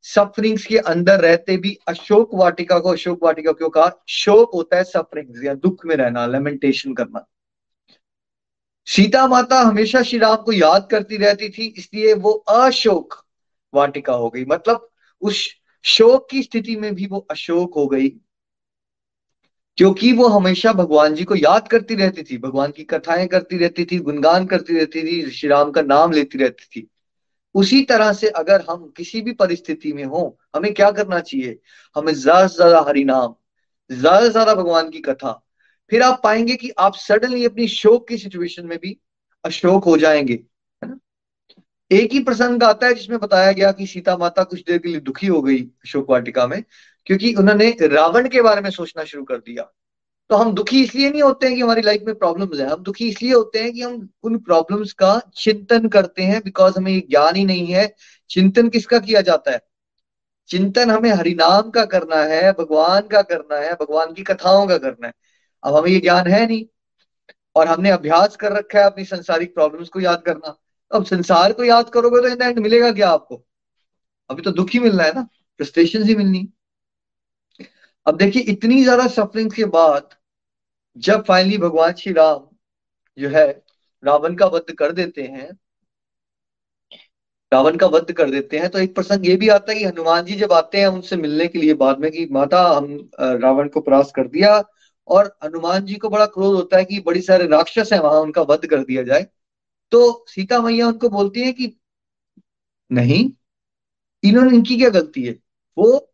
सफरिंग्स के अंदर रहते भी अशोक वाटिका को, अशोक वाटिका क्यों कहा? शोक होता है सफरिंग्स या दुख में रहना लेमेंटेशन करना। सीता माता हमेशा श्री राम को याद करती रहती थी, इसलिए वो अशोक वाटिका हो गई। मतलब उस शोक की स्थिति में भी वो अशोक हो गई, क्योंकि वो हमेशा भगवान जी को याद करती रहती थी, भगवान की कथाएँ करती रहती थी, गुणगान करती रहती थी, श्री राम का नाम लेती रहती थी। उसी तरह से अगर हम किसी भी परिस्थिति में हो, हमें क्या करना चाहिए? हमें ज़्यादा से ज़्यादा हरि नाम ज़्यादा से ज़्यादा भगवान की कथा। फिर आप पाएँगे कि आप सडनली अपनी शोक की सिचुएशन में भी अशोक हो जाएँगे। एक ही प्रसंग आता है जिसमें बताया गया कि सीता माता कुछ देर के लिए दुखी हो गई अशोक वाटिका में, क्योंकि उन्होंने रावण के बारे में सोचना शुरू कर दिया। तो हम दुखी इसलिए नहीं होते हैं कि हमारी लाइफ में प्रॉब्लम्स है, हम दुखी इसलिए होते हैं कि हम उन प्रॉब्लम्स का चिंतन करते हैं बिकॉज़ हमें ये ज्ञान ही नहीं है, चिंतन किसका किया जाता है? चिंतन हमें हरिनाम का करना है, भगवान का करना है, भगवान की कथाओं का करना है। अब हमें ये ज्ञान है नहीं, और हमने अभ्यास कर रखा है अपनी संसारिक प्रॉब्लम्स को याद करना। अब संसार को याद करोगे तो इन एंड मिलेगा क्या आपको? अभी तो दुख ही मिलना है ना फ्रस्ट्रेशन ही मिलनी। अब देखिए, इतनी ज़्यादा सफरिंग के बाद जब फाइनली भगवान श्री राम जो है, रावण का वध कर देते हैं, रावण का वध कर देते हैं तो एक प्रसंग ये भी आता है कि हनुमान जी जब आते हैं उनसे मिलने के लिए बाद में कि, माता, हम रावण को परास कर दिया। और हनुमान जी को बड़ा क्रोध होता है कि बड़ी सारे राक्षस है, वहाँ उनका वध कर दिया जाए। तो सीता मैया उनको बोलती है कि नहीं, इन्होंने इनकी क्या गलती है? वो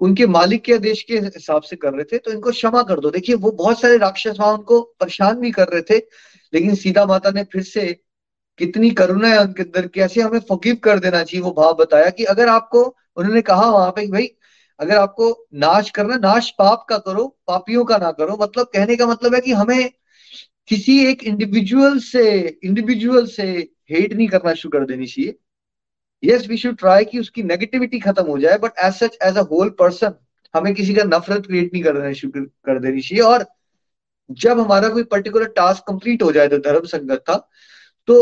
उनके मालिक के आदेश के हिसाब से कर रहे थे तो इनको क्षमा कर दो। देखिए, वो बहुत सारे राक्षस वहाँ उनको परेशान भी कर रहे थे, लेकिन सीता माता ने फिर से कितनी करुणा है उनके अंदर कैसे हमें फकीब कर देना चाहिए, वो भाव बताया कि अगर आपको, उन्होंने कहा वहाँ पे भाई, अगर आपको नाश करना, नाश पाप का करो, पापियों का ना करो मतलब कहने का मतलब है कि हमें किसी एक इंडिविजुअल से इंडिविजुअल से हेट नहीं करना शुरू कर देनी चाहिए। यस वी शुड ट्राई कि उसकी नेगेटिविटी खत्म हो जाए but as such as a whole person हमें किसी का नफरत क्रिएट नहीं कर देना शुरू कर देनी चाहिए। और जब हमारा कोई पर्टिकुलर टास्क कंप्लीट हो जाए तो धर्म संगत था तो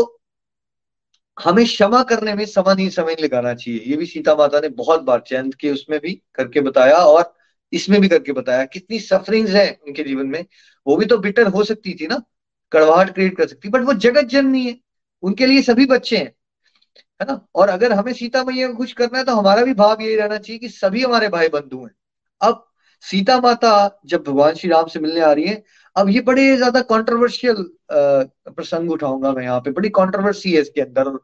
हमें क्षमा करने में समय नहीं समय नहीं लगाना चाहिए। ये भी सीता माता ने बहुत बार चैन के उसमें भी करके बताया और इसमें भी करके बताया। कितनी सफरिंग्स है उनके जीवन में, वो भी तो बिटर हो सकती थी ना। कड़वाहट क्रिएट कर सकती बट वो जगत जननी है, उनके लिए सभी बच्चे हैं, है ना? और अगर हमें सीता मैया को खुश करना है तो हमारा भी भाव यही रहना चाहिए कि सभी हमारे भाई बंधु हैं। अब सीता माता जब भगवान श्री राम से मिलने आ रही है, अब ये बड़े ज़्यादा कॉन्ट्रोवर्शियल प्रसंग उठाऊँगा मैं यहाँ पे। बड़ी कॉन्ट्रोवर्सी है इसके अंदर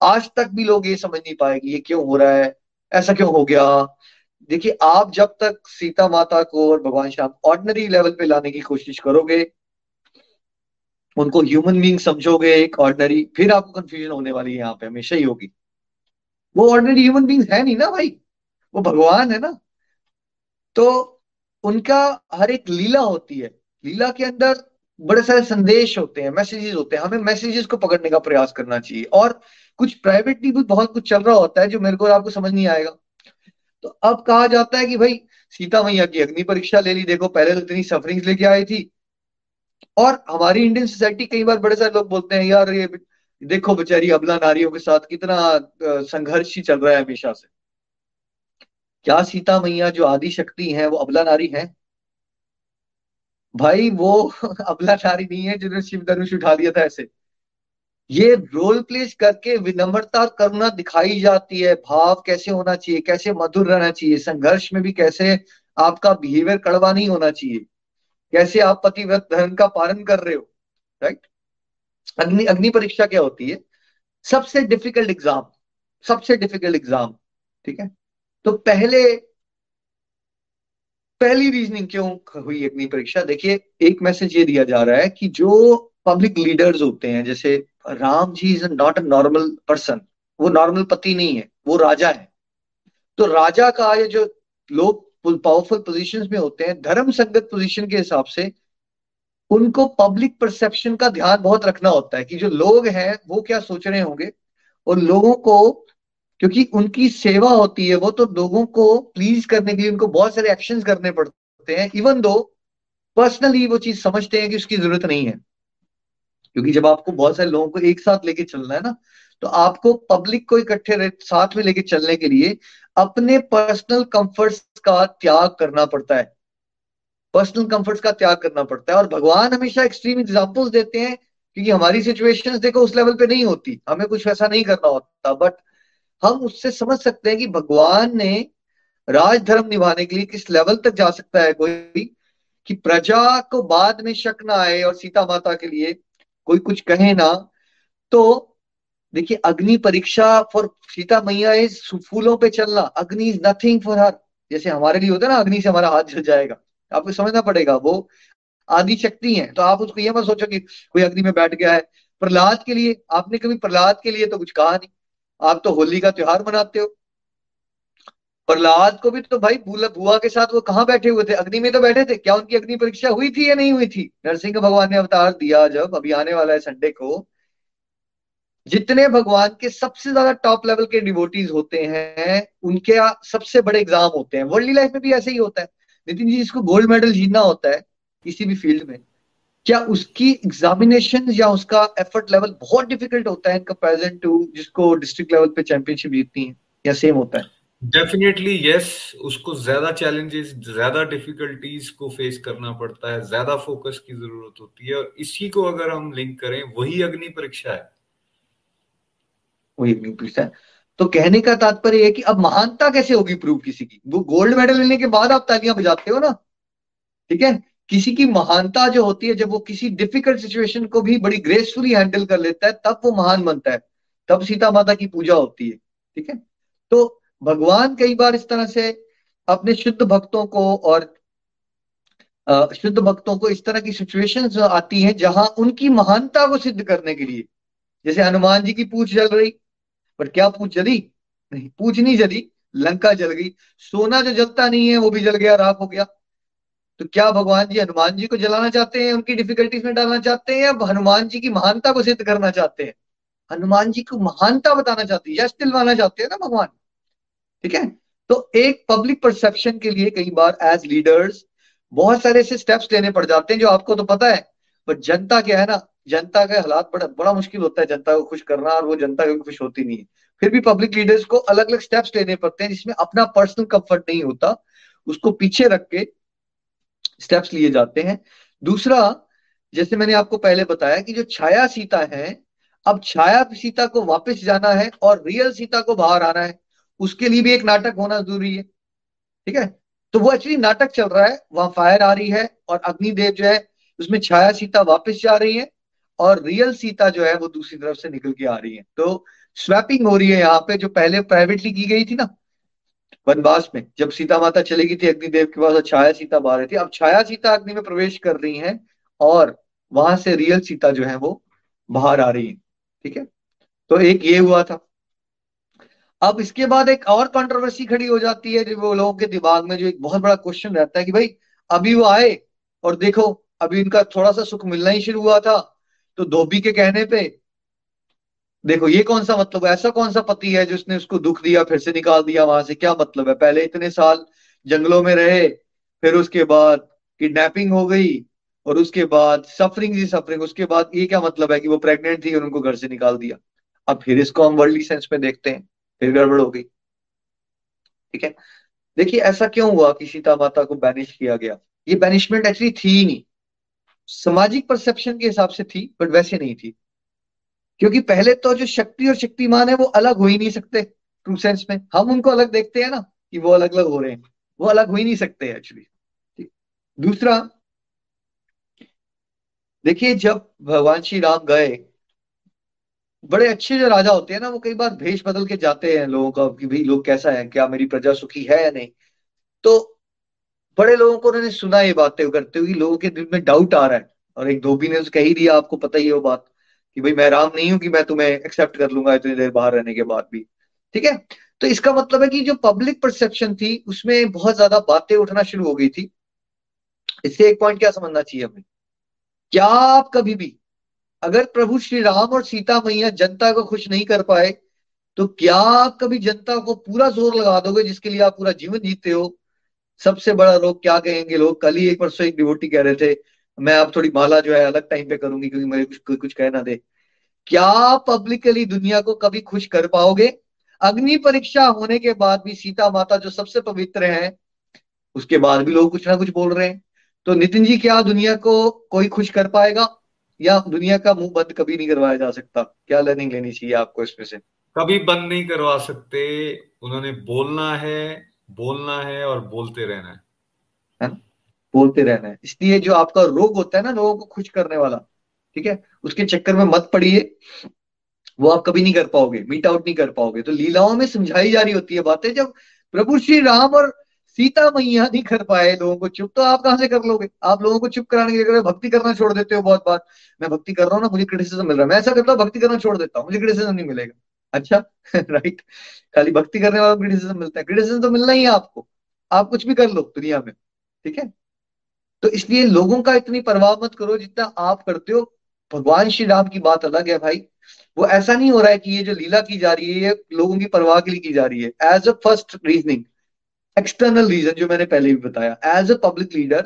आज तक भी लोग ये समझ नहीं पाए कि ये क्यों हो रहा है, ऐसा क्यों हो गया। देखिए, आप जब तक सीता माता को और भगवान श्याम ऑर्डनरी लेवल पे लाने की कोशिश करोगे उनको ह्यूमन बींग समझोगे, एक ऑर्डनरी फिर आपको कंफ्यूजन होने वाली है यहाँ पे, हमेशा ही होगी। वो ऑर्डनरी ह्यूमन बींग है नहीं ना भाई? वो भगवान है ना? तो उनका हर एक लीला होती है। लीला के अंदर बड़े सारे संदेश होते हैं मैसेजेस होते हैं। हमें मैसेजेस को पकड़ने का प्रयास करना चाहिए। और कुछ प्राइवेटली भी बहुत कुछ चल रहा होता है जो मेरे को आपको समझ नहीं आएगा। तो अब कहा जाता है कि भाई, सीता मैया की अग्नि परीक्षा ले ली। देखो, पहले तो इतनी सफरिंग्स लेके आई थी। और हमारी इंडियन सोसाइटी कई बार बड़े सारे लोग बोलते हैं, यार ये देखो बेचारी अबला नारियों के साथ कितना संघर्ष ही चल रहा है हमेशा से। क्या सीता मैया जो आदि शक्ति है, वो अबला नारी है? भाई वो अबला नारी नहीं है जिन्होंने शिव धनुष उठा लिया था ऐसे। ये रोल प्लेस करके विनम्रता, करुणा दिखाई जाती है। भाव कैसे होना चाहिए, कैसे मधुर रहना चाहिए, संघर्ष में भी कैसे आपका बिहेवियर कड़वा नहीं होना चाहिए। कैसे आप पतिव्रत धर्म का पालन कर रहे हो राइट अग्नि अग्नि परीक्षा क्या होती है? सबसे डिफ़िकल्ट एग्ज़ाम सबसे डिफ़िकल्ट एग्ज़ाम ठीक है? तो पहले, पहली रीजनिंग क्यों हुई अग्नि परीक्षा? देखिए, एक मैसेज ये दिया जा रहा है कि जो पब्लिक लीडर्स होते हैं, जैसे Ram ji is not a normal person वो नॉर्मल पति नहीं है, वो राजा है। तो राजा का ये जो लोग पावरफुल पोजीशंस में होते हैं धर्म संगत पोजीशन के हिसाब से, उनको पब्लिक परसेप्शन का ध्यान बहुत रखना होता है कि जो लोग हैं, वो क्या सोच रहे होंगे? और लोगों को, क्योंकि उनकी सेवा होती है, वो तो लोगों को प्लीज़ करने के लिए उनको बहुत सारे एक्शन करने पड़ते हैं इवन दो पर्सनली वो चीज़ समझते हैं कि उसकी ज़रूरत नहीं है। क्योंकि जब आपको बहुत सारे लोगों को एक साथ लेके चलना है ना तो आपको पब्लिक को इकट्ठे साथ में लेके चलने के लिए अपने पर्सनल कंफर्ट्स का त्याग करना पड़ता है। पर्सनल कंफर्ट्स का त्याग करना पड़ता है और भगवान हमेशा एक्सट्रीम एग्जाम्पल्स देते हैं क्योंकि हमारी सिचुएशंस देखो उस लेवल पे नहीं होती, हमें कुछ वैसा नहीं करना होता। बट हम उससे समझ सकते हैं कि भगवान ने राज धर्म निभाने के लिए किस लेवल तक जा सकता है कोई कि प्रजा को बाद में शक ना आए और सीता माता के लिए कोई कुछ कहे ना। तो देखिए, अग्नि परीक्षा फॉर सीता मैया इज़ फूलों पे चलना। अग्नि इज़ नथिंग फॉर हर जैसे हमारे लिए होता है ना, अग्नि से हमारा हाथ जल जाएगा। आपको समझना पड़ेगा, वो आदि शक्ति है। तो आप उसको ये मत सोचो कि कोई अग्नि में बैठ गया है। प्रहलाद के लिए, आपने कभी प्रहलाद के लिए तो कुछ कहा नहीं। आप तो होली का त्योहार मनाते हो। प्रहलाद को भी तो भाई बुआ के साथ वो कहाँ बैठे हुए थे? अग्नि में तो बैठे थे। क्या उनकी अग्नि परीक्षा हुई थी या नहीं हुई थी? नरसिंह भगवान ने अवतार दिया जब। अभी आने वाला है संडे को। जितने भगवान के सबसे ज़्यादा टॉप लेवल के डिवोटीज होते हैं उनके सबसे बड़े एग्ज़ाम होते हैं। वर्ल्ड लाइफ में भी ऐसे ही होता है। नितिन जी जिसको गोल्ड मेडल जीतना होता है किसी भी फ़ील्ड में क्या उसकी एग्जामिनेशन या उसका एफर्ट लेवल बहुत डिफ़िकल्ट होता है कंपेरिजन टू जिसको डिस्ट्रिक्ट लेवल पे चैंपियनशिप जीतती है? या सेम होता है? डेफिनेटली यस yes, उसको ज़्यादा चैलेंजेस ज़्यादा डिफिकल्टीज को फेस करना पड़ता है ज़्यादा फोकस की ज़रूरत होती है। और इसी को अगर हम लिंक करें वही अग्नि परीक्षा है। वही अग्नि परीक्षा है। तो कहने का तात्पर्य है कि अब महानता कैसे होगी प्रूव किसी की? वो गोल्ड मेडल लेने के बाद आप तालियाँ बजाते हो ना? ठीक है? किसी की महानता जो होती है, जब वो किसी डिफ़िकल्ट सिचुएशन को भी बड़ी ग्रेसफुली हैंडल कर लेता है, तब वो महान बनता है। तब सीता माता की पूजा होती है। ठीक है? तो भगवान कई बार इस तरह से अपने शुद्ध भक्तों को और शुद्ध भक्तों को इस तरह की सिचुएशंस आती हैं जहाँ उनकी महानता को सिद्ध करने के लिए। जैसे हनुमान जी की पूछ जल रही पर क्या पूछ जली? नहीं, पूछ नहीं जली। लंका जल गई। सोना जो जलता नहीं है, वो भी जल गया, राख हो गया। तो क्या भगवान जी हनुमान जी को जलाना चाहते हैं, उनकी डिफिकल्टीज में डालना चाहते हैं, या हनुमान जी की महानता को सिद्ध करना चाहते हैं? हनुमान जी को महानता बताना चाहते हैं यश दिलवाना चाहते हैं ना भगवान? ठीक है? तो एक पब्लिक परसेप्शन के लिए कई बार एज लीडर्स बहुत सारे ऐसे स्टेप्स लेने पड़ जाते हैं, जो आपको तो पता है पर जनता क्या है ना जनता के हालात बड़ा बड़ा मुश्किल होता है जनता को खुश करना और वो जनता को खुश होती नहीं है। फिर भी पब्लिक लीडर्स को अलग अलग स्टेप्स लेने पड़ते हैं जिसमें अपना पर्सनल कंफर्ट नहीं होता, उसको पीछे रख के स्टेप्स लिए जाते हैं। दूसरा, जैसे मैंने आपको पहले बताया कि जो छाया सीता है, अब छाया सीता को वापस जाना है और रियल सीता को बाहर आना है, उसके लिए भी एक नाटक होना ज़रूरी है। ठीक है? तो वो एक्चुअली नाटक चल रहा है, वहाँ फायर आ रही है और अग्निदेव जो है, उसमें छाया सीता वापस जा रही है। और रियल सीता जो है वो दूसरी तरफ़ से निकल के आ रही है। तो स्वैपिंग हो रही है यहाँ पे, जो पहले प्राइवेटली की गई थी ना, वनवास में, जब सीता माता चली गई थी, अग्निदेव के पास छाया सीता बाहर थी अब छाया सीता अग्नि में प्रवेश कर रही है, और वहाँ से रियल सीता जो है वो बाहर आ रही है, ठीक है? तो एक ये हुआ था। अब इसके बाद एक और कंट्रोवर्सी खड़ी हो जाती है, जो लोगों के दिमाग में जो एक बहुत बड़ा क्वेश्चन रहता है कि भाई, अभी वो आए, और देखो, अभी इनका थोड़ा सा सुख मिलना ही शुरू हुआ था तो धोबी के कहने पे, देखो ये कौन सा मतलब ऐसा कौन सा पति है जिसने उसको दुख दिया, फिर से निकाल दिया, वहाँ से क्या मतलब है? पहले इतने साल जंगलों में रहे, फिर उसके बाद किडनैपिंग हो गई, और उसके बाद सफरिंग जी सफरिंग उसके बाद ये क्या मतलब है कि वो प्रेग्नेंट थी और उनको घर से निकाल दिया? अब फिर इसको हम वर्ल्डली सेंस में देखते हैं, फिर गड़बड़ हो गई। ठीक है? देखिए ऐसा क्यों हुआ कि सीता माता को बैनिश किया गया? ये बैनिशमेंट एक्चुअली थी ही नहीं। सामाजिक परसेप्शन के हिसाब से थी बट वैसे नहीं थी। क्योंकि पहले तो जो शक्ति और शक्तिमान है, वो अलग हो ही नहीं सकते ट्रू सेंस में। हम उनको अलग देखते हैं ना, कि वो अलग अलग हो रहे हैं। वो अलग हो ही नहीं सकते एक्चुअली दूसरा, देखिए, जब भगवान श्री राम गए, बड़े अच्छे जो राजा होते हैं ना, वो कई बार भेष बदल के जाते हैं लोगों का, कि भाई, लोग कैसा है, क्या मेरी प्रजा सुखी है या नहीं? तो बड़े लोगों को उन्होंने सुना ये बातें करते हुए लोगों के दिल में डाउट आ रहा है। और एक धोबी ने कह ही दिया आपको पता ही है वो बात कि भाई मैं राम नहीं हूँ कि मैं तुम्हें एक्सेप्ट कर लूँगा इतनी देर बाहर रहने के बाद भी। ठीक है? तो इसका मतलब है कि जो पब्लिक परसेप्शन थी, उसमें बहुत ज़्यादा बातें उठना शुरू हो गई थी। इससे एक पॉइंट क्या समझना चाहिए हमें? क्या आप कभी भी, अगर प्रभु श्री राम और सीता मैया जनता को खुश नहीं कर पाए तो क्या आप कभी जनता को पूरा ज़ोर लगा दोगे जिसके लिए आप पूरा जीवन जीते हो? सबसे बड़ा लोग क्या कहेंगे? लोग कल ही एक परसों एक डिवोटी कह रहे थे, मैं अब थोड़ी माला जो है अलग टाइम पे करूँगी क्योंकि मेरे कुछ कुछ कहना दे। क्या पब्लिकली दुनिया को कभी खुश कर पाओगे? अग्नि परीक्षा होने के बाद भी सीता माता जो सबसे पवित्र है, उसके बाद भी लोग कुछ ना कुछ बोल रहे हैं। तो नितिन जी, क्या दुनिया को कोई खुश कर पाएगा? या दुनिया का मुँह बंद कभी नहीं करवाया जा सकता? क्या लर्निंग लेनी चाहिए आपको इसमें से? कभी बंद नहीं करवा सकते। उन्होंने बोलना है बोलना है और बोलते रहना है, है ना? बोलते रहना है। इसलिए जो आपका रोग होता है ना लोगों को खुश करने वाला ठीक है? उसके चक्कर में मत पड़िए। वो आप कभी नहीं कर पाओगे मीट आउट नहीं कर पाओगे। तो लीलाओं में समझाई जा रही होती है बातें। जब प्रभु श्री राम और सीता मैया नहीं कर पाए लोगों को चुप तो आप कहाँ से कर लोगे? आप लोगों को चुप कराने के लिए भक्ति करना छोड़ देते हो बहुत बार मैं भक्ति कर रहा हूँ ना मुझे क्रिटिसिज्म मिल रहा है। मैं ऐसा करता हूँ भक्ति करना छोड़ देता हूँ मुझे क्रिटिसिज्म नहीं मिलेगा। अच्छा राइट खाली भक्ति करने वाला क्रिटिसिज्म मिलता है। क्रिटिसिज्म तो मिलना ही है आपको। आप कुछ भी कर लो दुनिया में, ठीक है? तो इसलिए लोगों का इतनी परवाह मत करो जितना आप करते हो। भगवान श्री राम की बात अलग है भाई। वो ऐसा नहीं हो रहा है कि ये जो लीला की जा रही है, ये लोगों की परवाह के लिए की जा रही है। As a first reasoning external reason जो मैंने पहले भी बताया। एज अ पब्लिक लीडर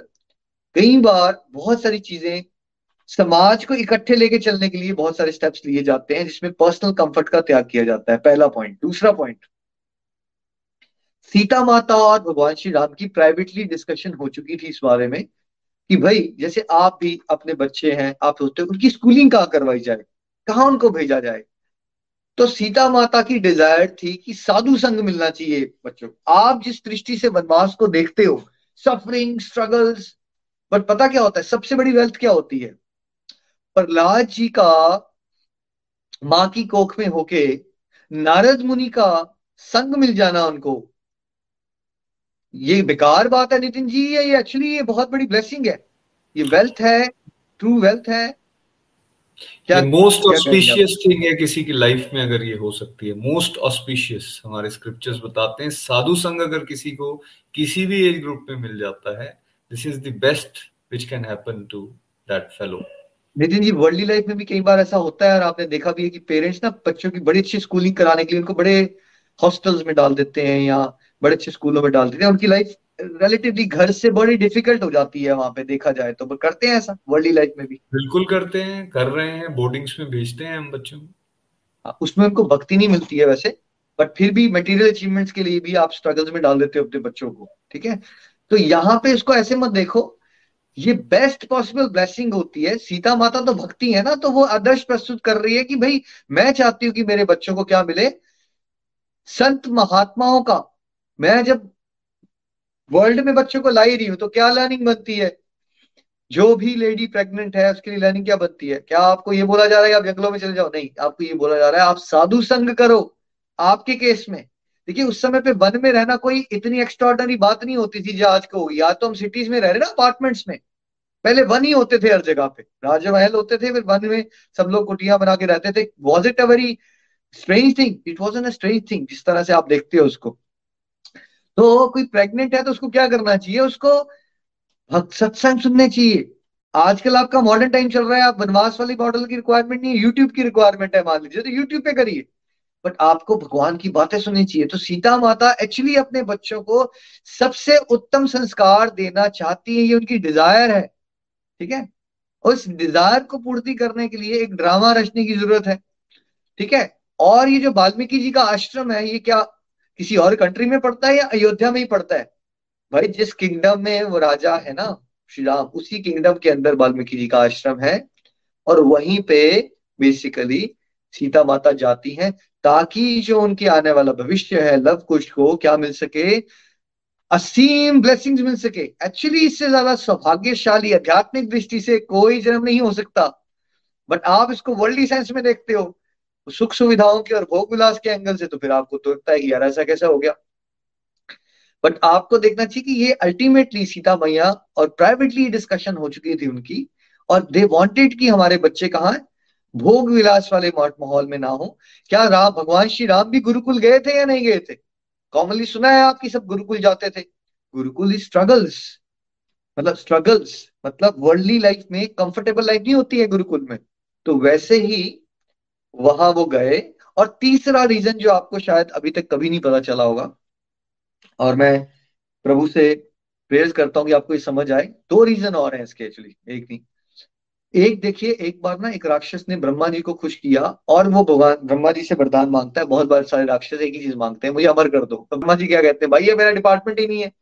कई बार बहुत सारी चीज़ें समाज को इकट्ठे लेके चलने के लिए बहुत सारे स्टेप्स लिए जाते हैं, जिसमें पर्सनल कंफर्ट का त्याग किया जाता है, पहला पॉइंट दूसरा पॉइंट सीता माता और भगवान श्री राम की प्राइवेटली डिस्कशन हो चुकी थी इस बारे में, कि भाई, जैसे आप भी अपने बच्चे हैं, आप सोचते हो, उनकी स्कूलिंग कहाँ करवाई जाए, कहाँ उनको भेजा जाए? तो सीता माता की डिज़ायर थी कि साधु संग मिलना चाहिए बच्चों आप जिस दृष्टि से वनवास को देखते हो सफरिंग स्ट्रगल्स बट पता क्या होता है, सबसे बड़ी वेल्थ क्या होती है? प्रहलाद जी का माँ की कोख में होके नारद मुनि का संग मिल जाना उनको। ये बेकार बात है नितिन जी ये एक्चुअली ये बहुत बड़ी ब्लेसिंग है। ये वेल्थ है ट्रू वेल्थ है। क्या मोस्ट ऑस्पिशियस थिंग है किसी की लाइफ में अगर ये हो सकती है। मोस्ट ऑस्पिशियस हमारे स्क्रिप्चर्स बताते हैं। साधु संग अगर किसी को किसी भी एज ग्रुप में मिल जाता है this is the best which can happen to that fellow Nitin ji worldly life में भी कई बार ऐसा होता है और आपने देखा भी है कि पेरेंट्स ना बच्चों की बड़ी अच्छी स्कूलिंग कराने के लिए उनको बड़े हॉस्टल्स में डाल देते हैं या बड़े अच्छे स्कूलों में डाल देते हैं। उनकी लाइफ रिलेटिवली घर से बड़ी डिफ़िकल्ट हो जाती है वहाँ पे देखा जाए तो। करते हैं ऐसा वर्ल्डली लाइफ में भी? बिल्कुल करते हैं कर रहे हैं बोर्डिंग्स में भेजते हैं हम बच्चों को। हाँ, उसमें उनको भक्ति नहीं मिलती है वैसे बट फिर भी मटेरियल अचीवमेंट्स के लिए भी आप स्ट्रगल्स में डाल देते हो अपने बच्चों को ठीक है? तो यहाँ पे इसको ऐसे मत देखो ये बेस्ट पॉसिबल ब्लेसिंग होती है। सीता माता तो भक्ति है ना तो वो आदर्श प्रस्तुत कर रही है कि भाई, मैं चाहती हूँ कि मेरे बच्चों को क्या मिले? संत महात्माओं का। मैं जब वर्ल्ड में बच्चों को लाई रही हूँ तो क्या लर्निंग बनती है? जो भी लेडी प्रेग्नेंट है, उसके लिए लर्निंग क्या बनती है? क्या आपको ये बोला जा रहा है, आप जंगलों में चले जाओ? नहीं, आपको ये बोला जा रहा है, आप साधु संग करो, आपके केस में। देखिए, उस समय पे वन में रहना कोई इतनी एक्स्ट्रॉर्डनरी बात नहीं होती थी जो आज को होगी आज तो हम सिटीज़ में रह रहे ना अपार्टमेंट्स में। पहले वन ही होते थे हर जगह पे। राजा महल होते थे, फिर वन में सब लोग कुटिया बना के रहते थे। Was it a very strange thing it was an strange thing जिस तरह से आप देखते हो उसको। तो कोई प्रेग्नेंट है तो उसको क्या करना चाहिए? उसको सत्संग सुनने चाहिए। आजकल आपका मॉडर्न टाइम चल रहा है, आप वनवास वाली मॉडल की रिक्वायरमेंट नहीं है यूट्यूब की रिक्वायरमेंट है, मान लीजिए। तो यूट्यूब पे करिए। बट आपको भगवान की बातें सुननी चाहिए। तो सीता माता एक्चुअली अपने बच्चों को सबसे उत्तम संस्कार देना चाहती है, ये उनकी डिज़ायर है। ठीक है? उस डिज़ायर को पूर्ति करने के लिए एक ड्रामा रचने की ज़रूरत है। ठीक है? और ये जो वाल्मीकि जी का आश्रम है, ये क्या किसी और कंट्री में पड़ता है या अयोध्या में ही पड़ता है? भाई, जिस किंगडम में वो राजा है ना, श्री राम, उसी किंगडम के अंदर वाल्मीकि जी का आश्रम है। और वहीं पे बेसिकली सीता माता जाती हैं ताकि जो उनके आने वाला भविष्य है, लव कुश को क्या मिल सके? असीम ब्लेसिंग्स मिल सके। एक्चुअली इससे ज़्यादा सौभाग्यशाली आध्यात्मिक दृष्टि से कोई जन्म नहीं हो सकता। बट आप इसको वर्ल्डली सेंस में देखते हो। सुख सुविधाओं के और भोग विलास के एंगल से तो फिर आपको तो लगता है कि यार ऐसा कैसा हो गया। बट आपको देखना चाहिए कि ये अल्टीमेटली सीता मैया और प्राइवेटली डिस्कशन हो चुकी थी उनकी। और दे वांटेड कि हमारे बच्चे कहा भोग विलास वाले माहौल में ना हो। क्या राम भगवान श्री राम भी गुरुकुल गए थे या नहीं गए थे? कॉमनली सुना है आपकी सब गुरुकुल जाते थे। गुरुकुल स्ट्रगल्स मतलब स्ट्रगल्स मतलब वर्ल्डली लाइफ में कंफर्टेबल लाइफ नहीं होती है गुरुकुल में। तो वैसे ही वहाँ वो गए और तीसरा रीजन जो आपको शायद अभी तक कभी नहीं पता चला होगा, और मैं प्रभु से प्रेयर करता हूँ कि आपको ये समझ आए। दो रीजन और हैं इसके एक्चुअली एक नहीं। एक देखिए, एक बार ना एक राक्षस ने ब्रह्मा जी को खुश किया और वो भगवान ब्रह्मा जी से वरदान माँगता है, बहुत बार सारे राक्षस एक ही चीज़ मांगते हैं, मुझे अमर कर दो। तो ब्रह्मा जी क्या कहते हैं, भाई, ये मेरा डिपार्टमेंट ही नहीं है।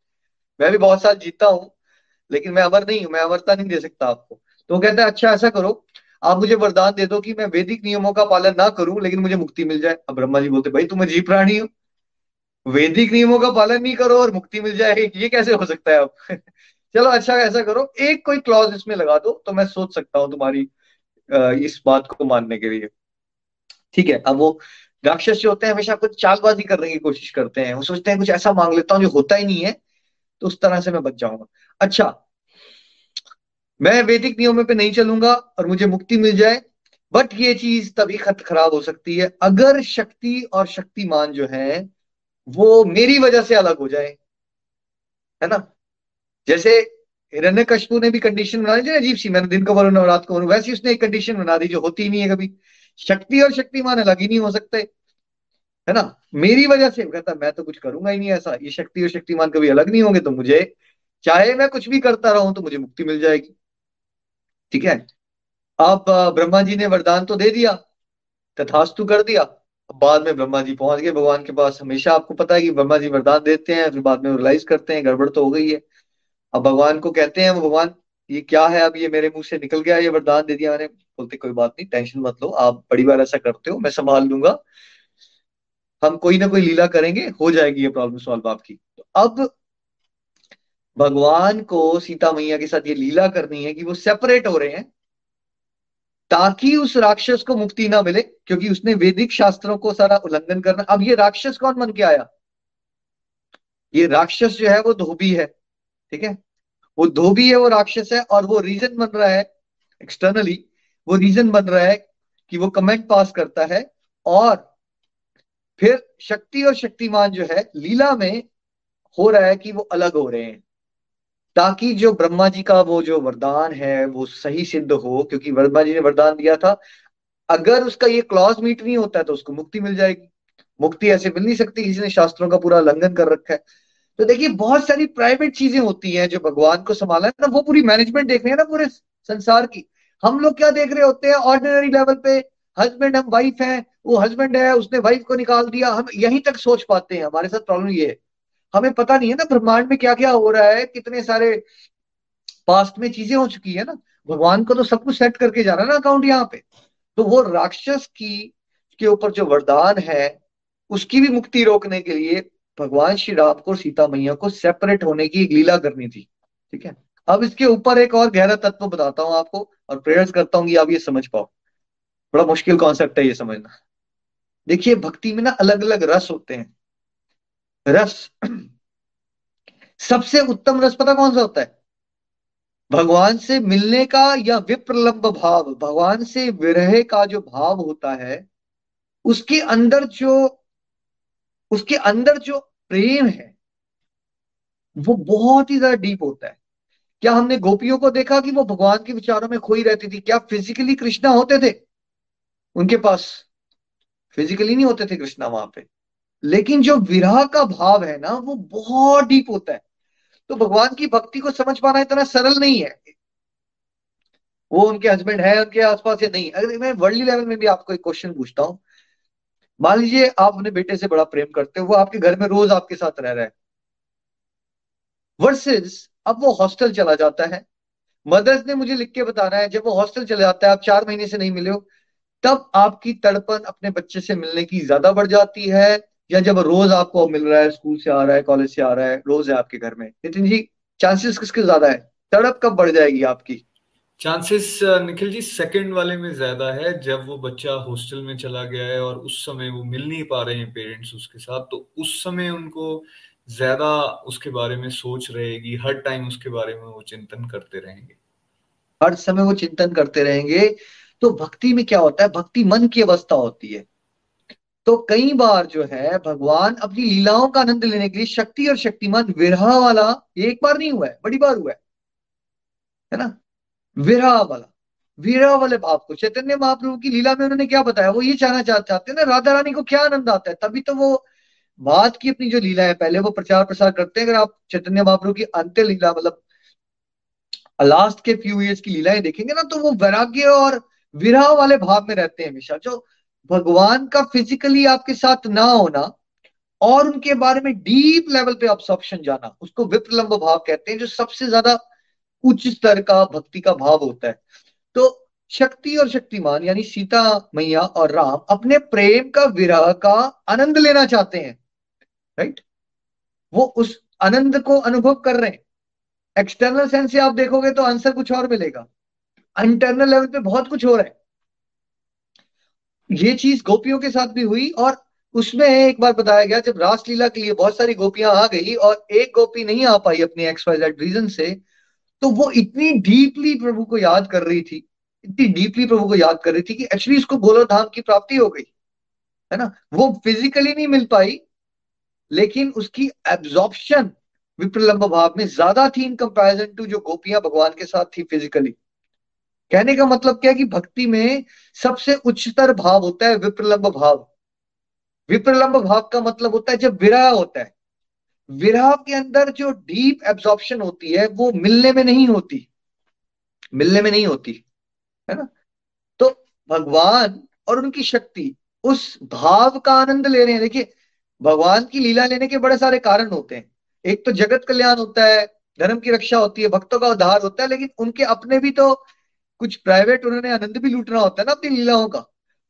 मैं भी बहुत साल जीता हूँ, लेकिन मैं अमर नहीं हूँ, मैं अमरता नहीं दे सकता आपको। तो वो कहता है अच्छा ऐसा करो, आप मुझे वरदान दे दो कि मैं वैदिक नियमों का पालन ना करूँ, लेकिन मुझे मुक्ति मिल जाए। अब ब्रह्मा जी बोलते भाई, तुम अजीब प्राणी हो। वैदिक नियमों का पालन नहीं करो और मुक्ति मिल जाए। ये कैसे हो सकता है अब? चलो अच्छा ऐसा करो, एक कोई क्लॉज इसमें लगा दो तो मैं सोच सकता हूँ तुम्हारी इस बात को मानने के लिए। ठीक है, अब वो राक्षस जो होते हैं, हमेशा कुछ चालबाजी करने की कोशिश करते हैं। वो सोचते हैं, कुछ ऐसा मांग लेता हूँ जो होता ही नहीं है तो उस तरह से मैं बच जाऊँगा। अच्छा मैं वैदिक नियमों पे नहीं चलूँगा और मुझे मुक्ति मिल जाए बट ये चीज़ तभी खत खराब हो सकती है, अगर शक्ति और शक्तिमान जो है, वो मेरी वजह से अलग हो जाए। है ना? जैसे हिरण्य कशपू ने भी कंडीशन बना दी अजीब सी, मैंने दिन को बोलू और रात को बोलू, वैसे उसने एक कंडीशन बना दी, जो होती नहीं है कभी। शक्ति और शक्तिमान अलग ही नहीं हो सकते, है ना? मेरी वजह से कहता, मैं तो कुछ करूँगा ही नहीं ऐसा। ये शक्ति और शक्तिमान कभी अलग नहीं होंगे तो मुझे, चाहे मैं कुछ भी करता रहूँ तो मुझे मुक्ति मिल जाएगी। ठीक है? अब ब्रह्मा जी ने वरदान तो दे दिया, तथास्तु कर दिया। अब बाद में ब्रह्मा जी पहुँच गए, भगवान के पास। हमेशा आपको पता है कि ब्रह्मा जी वरदान देते हैं, फिर बाद में रियलाइज़ करते हैं, गड़बड़ तो हो गई है। अब भगवान को कहते हैं, वो भगवान, ये क्या है? अब ये मेरे मुँह से निकल गया, ये वरदान दे दिया मैंने। बोलते, कोई बात नहीं, टेंशन मत लो, आप बड़ी बार ऐसा करते हो, मैं संभाल लूँगा। हम कोई ना कोई लीला करेंगे, हो जाएगी ये प्रॉब्लम सॉल्व आपकी। तो अब भगवान को सीता मैया के साथ ये लीला करनी है कि वो सेपरेट हो रहे हैं, ताकि उस राक्षस को मुक्ति ना मिले, क्योंकि उसने वैदिक शास्त्रों को सारा उल्लंघन करना। अब ये राक्षस कौन बन के आया? ये राक्षस जो है वो धोबी है। ठीक है? वो धोबी है, वो राक्षस है और वो रीजन बन रहा है एक्सटर्नली वो रीजन बन रहा है कि वो कमेंट पास करता है और फिर शक्ति और शक्तिमान जो है, लीला में हो रहा है कि वो अलग हो रहे हैं। ताकि जो ब्रह्मा जी का वो जो वरदान है, वो सही सिद्ध हो, क्योंकि ब्रह्मा जी ने वरदान दिया था। अगर उसका ये क्लॉज मीट नहीं होता है तो उसको मुक्ति मिल जाएगी। मुक्ति ऐसे मिल नहीं सकती, किसी ने शास्त्रों का पूरा उल्लंघन कर रखा है। तो देखिए, बहुत सारी प्राइवेट चीज़ें होती हैं जो भगवान को संभाला है ना वो पूरी मैनेजमेंट देख रहे हैं ना पूरे संसार की। हम लोग क्या देख रहे होते हैं? ऑर्डिनरी लेवल पे हस्बैंड हम वाइफ हैं, वो हस्बैंड है, उसने वाइफ को निकाल दिया, हम यहीं तक सोच पाते हैं। हमारे साथ प्रॉब्लम ये है। हमें पता नहीं है ना ब्रह्मांड में क्या क्या हो रहा है, कितने सारे पास्ट में चीज़ें हो चुकी है ना। भगवान को तो सब कुछ सेट करके जा रहा है ना अकाउंट यहाँ पे। तो वो राक्षस की, के ऊपर जो वरदान है, उसकी भी मुक्ति रोकने के लिए भगवान श्री राम को, सीता मैया को सेपरेट होने की एक लीला करनी थी, ठीक है? अब इसके ऊपर एक और गहरा तत्व बताता हूँ आपको और प्रेयर्स करता हूँ कि आप ये समझ पाओ। बड़ा मुश्किल कॉन्सेप्ट है ये समझना। देखिए, भक्ति में ना अलग अलग रस होते हैं। रस, सबसे उत्तम रस पता कौन सा होता है? भगवान से मिलने का या विप्रलंब भाव, भगवान से विरह का जो भाव होता है, उसके अंदर जो उसके अंदर जो प्रेम है, वो बहुत ही ज़्यादा डीप होता है। क्या हमने गोपियों को देखा कि वो भगवान के विचारों में खोई रहती थी? क्या फिजिकली कृष्णा होते थे? उनके पास फिजिकली नहीं होते थे कृष्णा वहाँ पे। लेकिन जो विरह का भाव है ना, वो बहुत डीप होता है। तो भगवान की भक्ति को समझ पाना इतना सरल नहीं है। वो उनके हस्बैंड है, उनके आसपास या नहीं अगर मैं वर्ल्ड लेवल में भी आपको एक क्वेश्चन पूछता हूँ मान लीजिए आप अपने बेटे से बड़ा प्रेम करते हो, वो आपके घर में रोज आपके साथ रह रहा है। वर्सेस अब वो हॉस्टल चला जाता है। मदर्स ने मुझे लिख के बताना है, जब वो हॉस्टल चला जाता है, आप चार महीने से नहीं मिले हो, तब आपकी तड़पन अपने बच्चे से मिलने की ज़्यादा बढ़ जाती है, या जब रोज आपको मिल रहा है, स्कूल से आ रहा है, कॉलेज से आ रहा है, रोज है आपके घर में? नितिन जी चांसेस किसके ज़्यादा है? तड़प कब बढ़ जाएगी आपकी? चांसेस निखिल जी सेकंड वाले में ज़्यादा है। जब वो बच्चा हॉस्टल में चला गया है और उस समय वो मिल नहीं पा रहे हैं पेरेंट्स उसके साथ तो उस समय उनको ज़्यादा उसके बारे में सोच रहेगी। हर टाइम उसके बारे में वो चिंतन करते रहेंगे। हर समय वो चिंतन करते रहेंगे। तो भक्ति में क्या होता है? भक्ति मन की अवस्था होती है। तो कई बार जो है, भगवान अपनी लीलाओं का आनंद लेने के लिए शक्ति और शक्तिमान विरह वाला एक बार नहीं हुआ है, बड़ी बार हुआ है। है ना? विरह वाला विरह वाले भाव को। चैतन्य महाप्रभु की लीला में उन्होंने क्या बताया? वो ये चाहना चाहते हैं ना राधा रानी को क्या आनंद आता है? तभी तो वो बात की अपनी जो लीला है, पहले वो प्रचार प्रसार करते हैं। अगर आप चैतन्य महाप्रभु की अंत्य लीला मतलब लास्ट के फ्यू ईयर्स की लीलाएँ देखेंगे ना तो वो वैराग्य और विरह वाले भाव में रहते हैं हमेशा। जो भगवान का फिजिकली आपके साथ ना होना और उनके बारे में डीप लेवल पे ऑब्सॉर्प्शन जाना, उसको विप्रलंब भाव कहते हैं, जो सबसे ज़्यादा उच्च स्तर का, भक्ति का भाव होता है। तो शक्ति और शक्तिमान, यानी सीता, मैया और राम अपने प्रेम का, विरह का आनंद लेना चाहते हैं। राइट वो उस आनंद को अनुभव कर रहे हैं। एक्सटर्नल सेंस से आप देखोगे तो आंसर कुछ और मिलेगा। इंटरनल लेवल पे बहुत कुछ हो रहा है। ये चीज़ गोपियों के साथ भी हुई और उसमें एक बार बताया गया, जब रासलीला के लिए बहुत सारी गोपियाँ आ गई और एक गोपी नहीं आ पाई अपने एक्स वाई जेड रीजन से तो वो इतनी डीपली प्रभु को याद कर रही थी, इतनी डीपली प्रभु को याद कर रही थी कि एक्चुअली उसको गोलोधाम की प्राप्ति हो गई, है ना? वो फिजिकली नहीं मिल पाई, लेकिन उसकी एब्जॉर्प्शन विप्रलंब भाव में ज़्यादा थी इन कंपैरिजन टू जो गोपियाँ भगवान के साथ थी फिजिकली कहने का मतलब क्या है कि भक्ति में सबसे उच्चतर भाव होता है विप्रलंब भाव। विप्रलंब भाव का मतलब होता है जब विरह होता है। विरह के अंदर जो डीप एब्जॉर्प्शन होती है, वो मिलने में नहीं होती। मिलने में नहीं होती, है ना? तो भगवान और उनकी शक्ति उस भाव का आनंद ले रहे हैं। देखिए, भगवान की लीला लेने के बड़े सारे कारण होते हैं। एक तो जगत कल्याण होता है, धर्म की रक्षा होती है, भक्तों का उद्धार होता है, लेकिन उनके अपने भी तो कुछ प्राइवेट उन्होंने आनंद भी लूटना होता है ना अपनी लीलाओं का।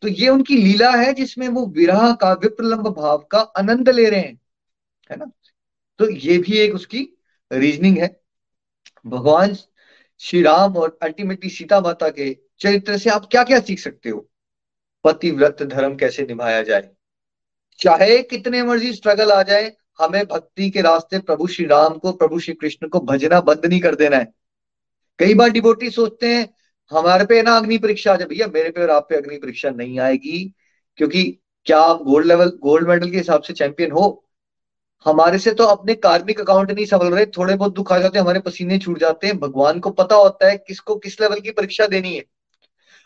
तो ये उनकी लीला है जिसमें वो विरह का, विप्रलंब भाव का आनंद ले रहे हैं, है ना? तो ये भी एक उसकी रीजनिंग है। भगवान श्री राम और अल्टीमेटली सीता माता के चरित्र से आप क्या क्या सीख सकते हो? पतिव्रत धर्म कैसे निभाया जाए? चाहे कितने मर्ज़ी स्ट्रगल आ जाए, हमें भक्ति के रास्ते प्रभु श्री राम को, प्रभु श्री कृष्ण को भजना बंद नहीं कर देना है। कई बार डिबोटी सोचते हैं, हमारे पे ना अग्नि परीक्षा, जब भैया मेरे पे और आप पे अग्नि परीक्षा नहीं आएगी, क्योंकि क्या आप गोल्ड लेवल गोल्ड मेडल के हिसाब से चैंपियन हो? हमारे से तो अपने कार्मिक अकाउंट नहीं संभल रहे, थोड़े बहुत दुख आ जाते हैं, हमारे पसीने छूट जाते हैं। भगवान को पता होता है किसको किस लेवल की परीक्षा देनी है।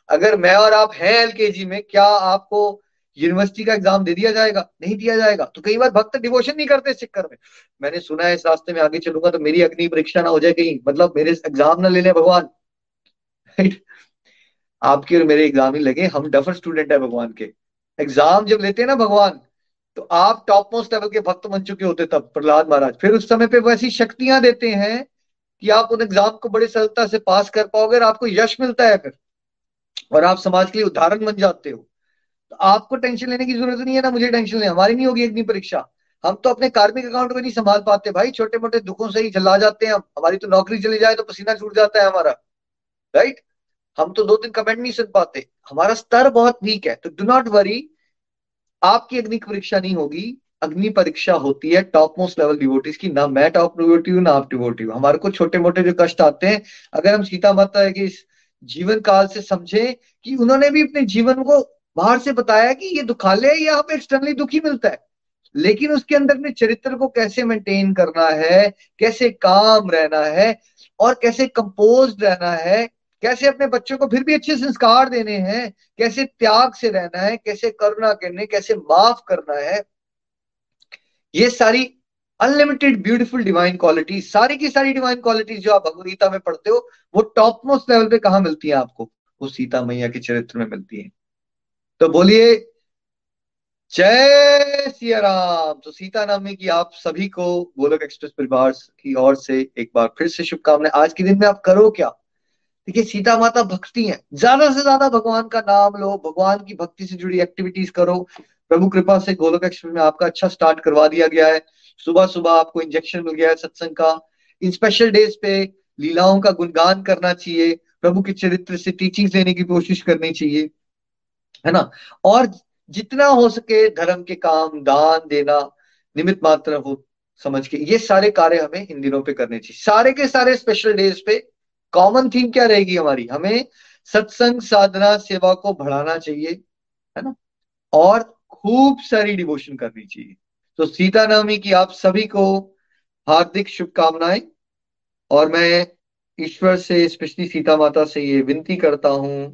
अगर मैं और आप हैं एलकेजी में, क्या आपको यूनिवर्सिटी का एग्ज़ाम दे दिया जाएगा? नहीं दिया जाएगा। तो कई बार भक्त डिवोशन नहीं करते इस चक्कर में। मैंने सुना है इस रास्ते में आगे चलूँगा तो मेरी अग्नि परीक्षा ना हो जाए कहीं। मतलब मेरे एग्ज़ाम ना ले ले भगवान। आपके और मेरे एग्ज़ाम ही लगे। हम डफर स्टूडेंट है भगवान के। एग्ज़ाम जब लेते हैं ना भगवान तो आप टॉप मोस्ट लेवल के भक्त बन चुके होते तब, प्रहलाद महाराज। फिर उस समय पे वैसी शक्तियाँ देते हैं कि आप उन एग्ज़ाम को बड़ी सरलता से पास कर पाओगे और आपको यश मिलता है फिर। और आप समाज के लिए उदाहरण बन जाते हो। तो आपको टेंशन लेने की ज़रूरत नहीं है ना, मुझे टेंशन लेने हमारी नहीं होगी अग्नि परीक्षा। हम तो अपने कार्मिक अकाउंट को नहीं संभाल पाते भाई छोटे मोटे दुखों से ही चला जाते हैं हम। हमारी तो नौकरी चली जाए तो पसीना छूट जाता है हमारा। राइट हम तो दो दिन कमेंट नहीं सुन पाते। हमारा स्तर बहुत वीक है तो डू नॉट वरी आपकी अग्नि परीक्षा नहीं होगी। अग्नि परीक्षा होती है टॉप मोस्ट लेवल डिवोटीज की। ना मैं टॉप डिवोटी हूँ, ना आप डिवोटी हूँ। हमारे को छोटे मोटे जो कष्ट आते हैं, अगर हम सीता माता के इस जीवन काल से समझे कि उन्होंने भी अपने जीवन को बाहर से बताया कि ये दुखालय है या हमें एक्सटर्नली दुखी मिलता है। लेकिन उसके अंदर अपने चरित्र को कैसे मेंटेन करना है, कैसे काम रहना है, और कैसे कंपोज रहना है कैसे अपने बच्चों को फिर भी अच्छे संस्कार देने हैं? कैसे त्याग से रहना है? कैसे करुणा करने कैसे माफ़ करना है? ये सारी अनलिमिटेड ब्यूटीफुल डिवाइन क्वालिटी सारी की सारी डिवाइन क्वालिटीज जो आप भगवदगीता में पढ़ते हो, वो टॉप मोस्ट लेवल पे कहा मिलती है आपको? वो सीता मैया के चरित्र में मिलती है। तो बोलिए, जय सिया राम। तो सीता नामी की आप सभी को गोलक एक्सप्रेस परिवार की ओर से एक बार फिर से शुभकामनाएँ। आज के दिन में आप करो क्या? देखिए, सीता माता भक्ति है। ज़्यादा से ज़्यादा भगवान का नाम लो, भगवान की भक्ति से जुड़ी एक्टिविटीज़ करो। प्रभु कृपा से गोलक एक्सप्रेस में आपका अच्छा स्टार्ट करवा दिया गया है। सुबह सुबह आपको इंजेक्शन मिल गया है सत्संग का। इन स्पेशल डेज़ पे लीलाओं का गुणगान करना चाहिए। प्रभु के चरित्र से टीचिंग लेने की कोशिश करनी चाहिए। है ना? और जितना हो सके धर्म के काम, दान देना निमित मात्र हो समझ के। ये सारे कार्य हमें इन दिनों पे करने चाहिए। सारे के सारे स्पेशल डेज़ पे कॉमन थीम क्या रहेगी हमारी? हमें सत्संग, साधना, सेवा को बढ़ाना चाहिए, है ना? और खूब सारी डिवोशन करनी चाहिए। तो सीता नवमी की आप सभी को हार्दिक शुभकामनाएँ, और मैं ईश्वर से, स्पेशली सीता माता से ये विनती करता हूँ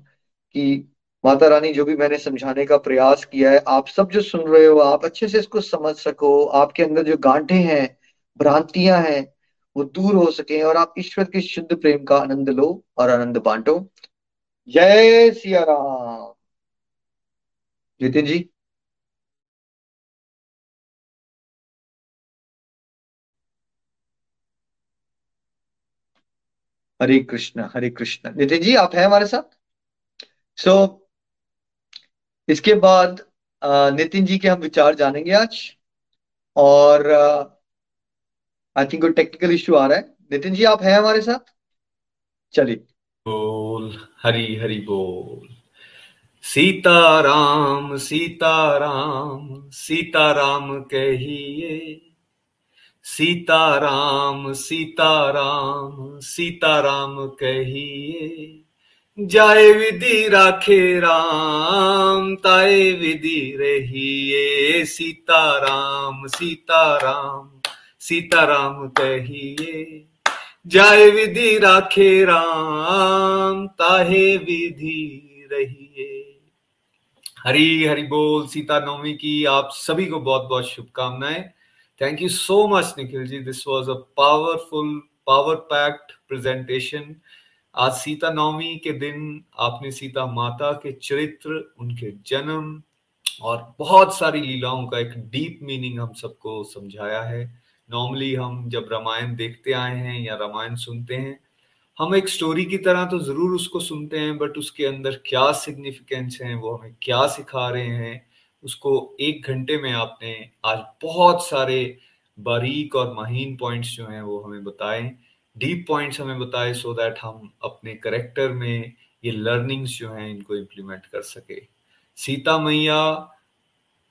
कि माता रानी, जो भी मैंने समझाने का प्रयास किया है, आप सब जो सुन रहे हो, आप अच्छे से इसको समझ सको। आपके अंदर जो गांठे हैं, भ्रांतियाँ हैं वो दूर हो सके और आप ईश्वर के शुद्ध प्रेम का आनंद लो और आनंद बांटो। जय सिया राम। नितिन जी। हरे कृष्ण हरे कृष्ण। नितिन जी आप हैं हमारे साथ? सो so, इसके बाद नितिन जी के हम विचार जानेंगे आज। और आई थिंक कोई टेक्निकल इश्यू आ रहा है। नितिन जी, आप हैं हमारे साथ? चलिए। बोल, हरी हरी बोल। सीताराम सीताराम सीताराम कहिए। सीताराम सीताराम सीताराम कहिए। जाए विधि राखे राम, ताए विधि रहिए। सीताराम सीताराम सीताराम कहिए, जाए विधि राखे राम, ताहे विधि रहिए। हरी हरि बोल, सीता नवमी की आप सभी को बहुत बहुत शुभकामनाएँ। Thank you so much Nikhil ji. This was a powerful power packed presentation आज सीता नवमी के दिन आपने सीता माता के चरित्र, उनके जन्म और बहुत सारी लीलाओं का एक डीप मीनिंग हम सबको समझाया है। नॉर्मली हम जब रामायण देखते आए हैं या रामायण सुनते हैं, हम एक स्टोरी की तरह तो ज़रूर उसको सुनते हैं बट उसके अंदर क्या सिग्निफिकेंस है, वो हमें क्या सिखा रहे हैं, उसको एक घंटे में आपने आज बहुत सारे बारीक और महीन पॉइंट्स जो हैं वो हमें बताए डीप पॉइंट्स हमें बताए सो दैट हम अपने करेक्टर में ये लर्निंग्स जो हैं इनको इम्प्लीमेंट कर सके। सीता मैया,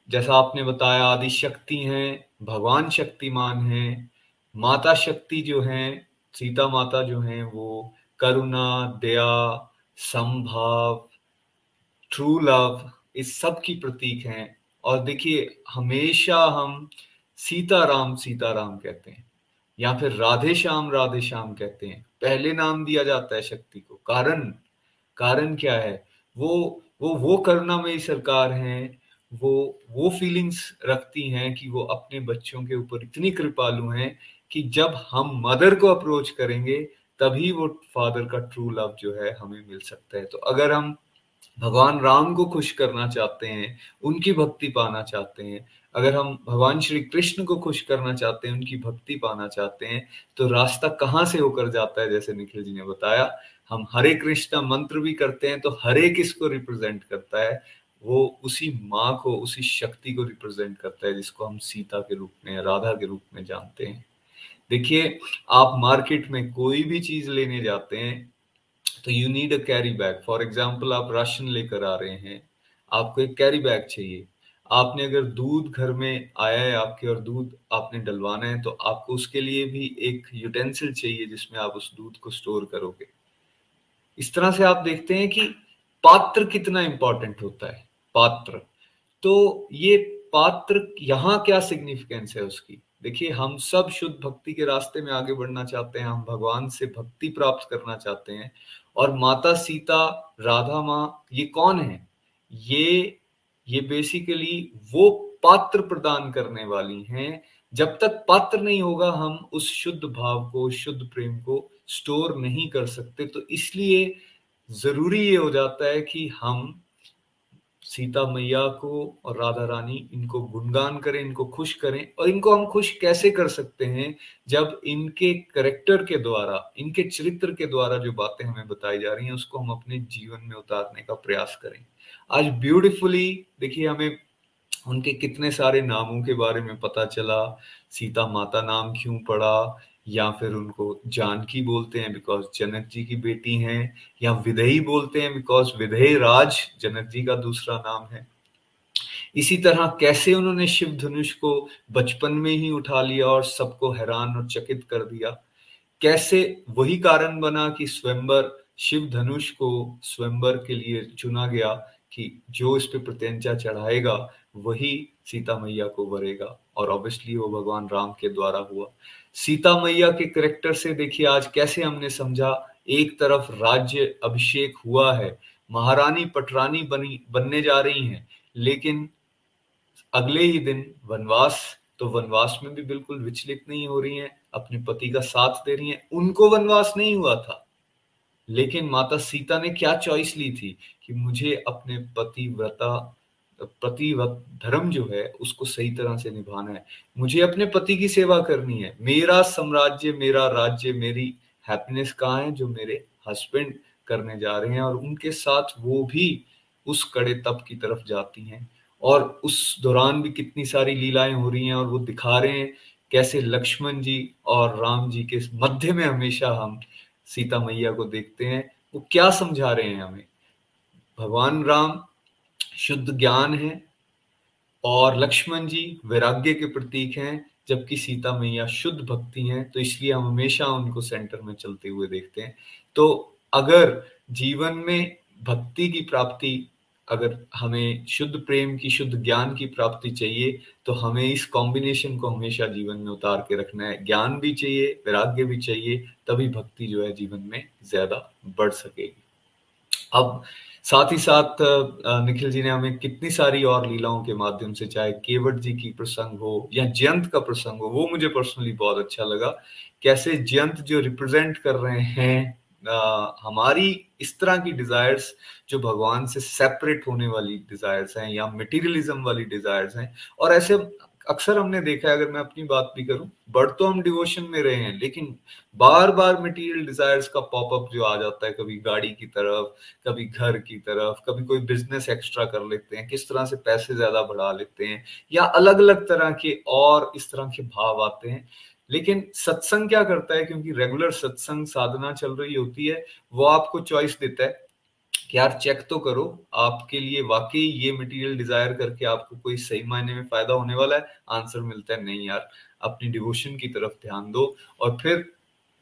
जैसा आपने बताया आदि शक्ति हैं भगवान शक्तिमान हैं, माता शक्ति जो हैं, सीता माता जो हैं, वो करुणा, दया, संभाव ट्रू लव इस सब की प्रतीक हैं। और देखिए, हमेशा हम सीता सीताराम सीताराम कहते हैं, या फिर राधे श्याम राधे श्याम कहते हैं। पहले नाम दिया जाता है शक्ति को। कारण कारण क्या है? वो वो वो करुणामयी सरकार है वो वो फीलिंग्स रखती हैं कि वो अपने बच्चों के ऊपर इतनी कृपालु हैं कि जब हम मदर को अप्रोच करेंगे, तभी वो फादर का ट्रू लव जो है हमें मिल सकता है। तो अगर हम भगवान राम को खुश करना चाहते हैं, उनकी भक्ति पाना चाहते हैं, अगर हम भगवान श्री कृष्ण को खुश करना चाहते हैं, उनकी भक्ति पाना चाहते हैं तो रास्ता कहाँ से होकर जाता है जैसे निखिल जी ने बताया, हम हरे कृष्णा मंत्र भी करते हैं तो हरे किसको रिप्रेजेंट करता है? वो उसी माँ को, उसी शक्ति को रिप्रेजेंट करता है, जिसको हम सीता के रूप में, राधा के रूप में जानते हैं। देखिए, आप मार्केट में कोई भी चीज़ लेने जाते हैं तो you need a carry bag for example आप राशन लेकर आ रहे हैं, आपको एक कैरी बैग चाहिए। आपने अगर दूध घर में आया है आपके और दूध आपने डलवाना है तो आपको उसके लिए भी एक यूटेंसिल चाहिए, जिसमें आप उस दूध को स्टोर करोगे। इस तरह से आप देखते हैं कि पात्र कितना इंपॉर्टेंट होता है। पात्र। तो ये पात्र यहाँ क्या सिग्निफिकेंस है उसकी? देखिए, हम सब शुद्ध भक्ति के रास्ते में आगे बढ़ना चाहते हैं, हम भगवान से भक्ति प्राप्त करना चाहते हैं। और माता, सीता, राधा, माँ, ये कौन है? ये ये बेसिकली वो पात्र प्रदान करने वाली हैं। जब तक पात्र नहीं होगा, हम उस शुद्ध भाव को, शुद्ध प्रेम को स्टोर नहीं कर सकते। तो इसलिए ज़रूरी ये हो जाता है कि हम सीता मैया को और राधा रानी इनको गुणगान करें, इनको खुश करें। और इनको हम खुश कैसे कर सकते हैं? जब इनके करेक्टर के द्वारा, इनके चरित्र के द्वारा जो बातें हमें बताई जा रही हैं, उसको हम अपने जीवन में उतारने का प्रयास करें। आज ब्यूटिफुली देखिए हमें उनके कितने सारे नामों के बारे में पता चला। सीता माता नाम क्यों पड़ा? या फिर उनको जानकी बोलते हैं बिकॉज़ जनक जी की बेटी हैं, या विदयी बोलते हैं बिकॉज़ विदय राज जनक जी का दूसरा नाम है। इसी तरह कैसे उन्होंने शिव धनुष को बचपन में ही उठा लिया और सबको हैरान और चकित कर दिया? कैसे वही कारण बना कि स्वयंवर शिव धनुष को स्वयंवर के लिए चुना गया कि जो इस पे प्रत्यंचा चढ़ाएगा, वही सीता मैया को वरेगा। और ऑब्वियसली वो भगवान राम के द्वारा हुआ। सीता मैया के करेक्टर से देखिए आज कैसे हमने समझा, एक तरफ़ राज्य अभिषेक हुआ है, महारानी पटरानी बनी, बनने जा रही हैं, लेकिन अगले ही दिन वनवास तो वनवास में भी बिल्कुल विचलित नहीं हो रही हैं, अपने पति का साथ दे रही हैं, उनको वनवास नहीं हुआ था। लेकिन माता सीता ने क्या चॉइस ली थी कि मुझे अपने पति व्रता पति धर्म जो है, उसको सही तरह से निभाना है। मुझे अपने पति की सेवा करनी है। मेरा साम्राज्य, मेरा राज्य, मेरी हैप्पीनेस कहाँ है जो मेरे हस्बैंड करने जा रहे हैं और उनके साथ वो भी उस कड़े तप की तरफ़ जाती हैं और उस दौरान भी कितनी सारी लीलाएँ हो रही हैं और वो दिखा रहे हैं कैसे लक्ष्मण जी और राम जी के मध्य में हमेशा हम सीता मैया को देखते हैं। वो क्या समझा रहे हैं हमें? भगवान राम शुद्ध ज्ञान है और लक्ष्मण जी वैराग्य के प्रतीक हैं, जबकि सीता मैया शुद्ध भक्ति हैं तो इसलिए हम हमेशा उनको सेंटर में चलते हुए देखते हैं। तो अगर जीवन में भक्ति की प्राप्ति, अगर हमें शुद्ध प्रेम की, शुद्ध ज्ञान की प्राप्ति चाहिए तो हमें इस कॉम्बिनेशन को हमेशा जीवन में उतार के रखना है। ज्ञान भी चाहिए, वैराग्य भी चाहिए, तभी भक्ति जो है जीवन में ज़्यादा बढ़ सकेगी। अब साथ ही साथ निखिल जी ने हमें कितनी सारी और लीलाओं के माध्यम से चाहे केवट जी की प्रसंग हो या जयंत का प्रसंग हो वो मुझे पर्सनली बहुत अच्छा लगा। कैसे जयंत जो रिप्रेजेंट कर रहे हैं आ, हमारी इस तरह की डिजायर्स जो भगवान से सेपरेट होने वाली डिजायर्स हैं या मटेरियलिज्म वाली डिजायर्स हैं और ऐसे अक्सर हमने देखा है, अगर मैं अपनी बात भी करूँ, बढ़ तो हम डिवोशन में रहे हैं, लेकिन बार बार मटेरियल डिजायर्स का पॉपअप जो आ जाता है, कभी गाड़ी की तरफ़, कभी घर की तरफ़, कभी कोई बिज़नेस एक्स्ट्रा कर लेते हैं, किस तरह से पैसे ज़्यादा बढ़ा लेते हैं, या अलग अलग तरह के और इस तरह के भाव आते हैं। लेकिन सत्संग क्या करता है, क्योंकि रेगुलर सत्संग साधना चल रही होती है, वो आपको चॉइस देता है कि यार चेक तो करो आपके लिए वाकई ये मटेरियल डिज़ायर करके आपको कोई सही मायने में फ़ायदा होने वाला है? आंसर मिलता है नहीं यार अपनी डिवोशन की तरफ़ ध्यान दो और फिर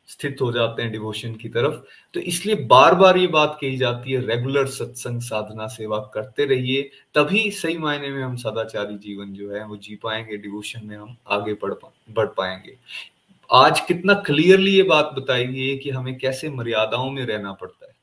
स्थित हो जाते हैं डिवोशन की तरफ़। तो इसलिए बार बार ये बात कही जाती है रेगुलर सत्संग साधना सेवा करते रहिए तभी सही मायने में हम सदाचारी जीवन जो है वो जी पाएँगे डिवोशन में हम आगे बढ़ पा, बढ़ पाएँगे। आज कितना क्लियरली ये बात बताई गई है कि हमें कैसे मर्यादाओं में रहना पड़ता है।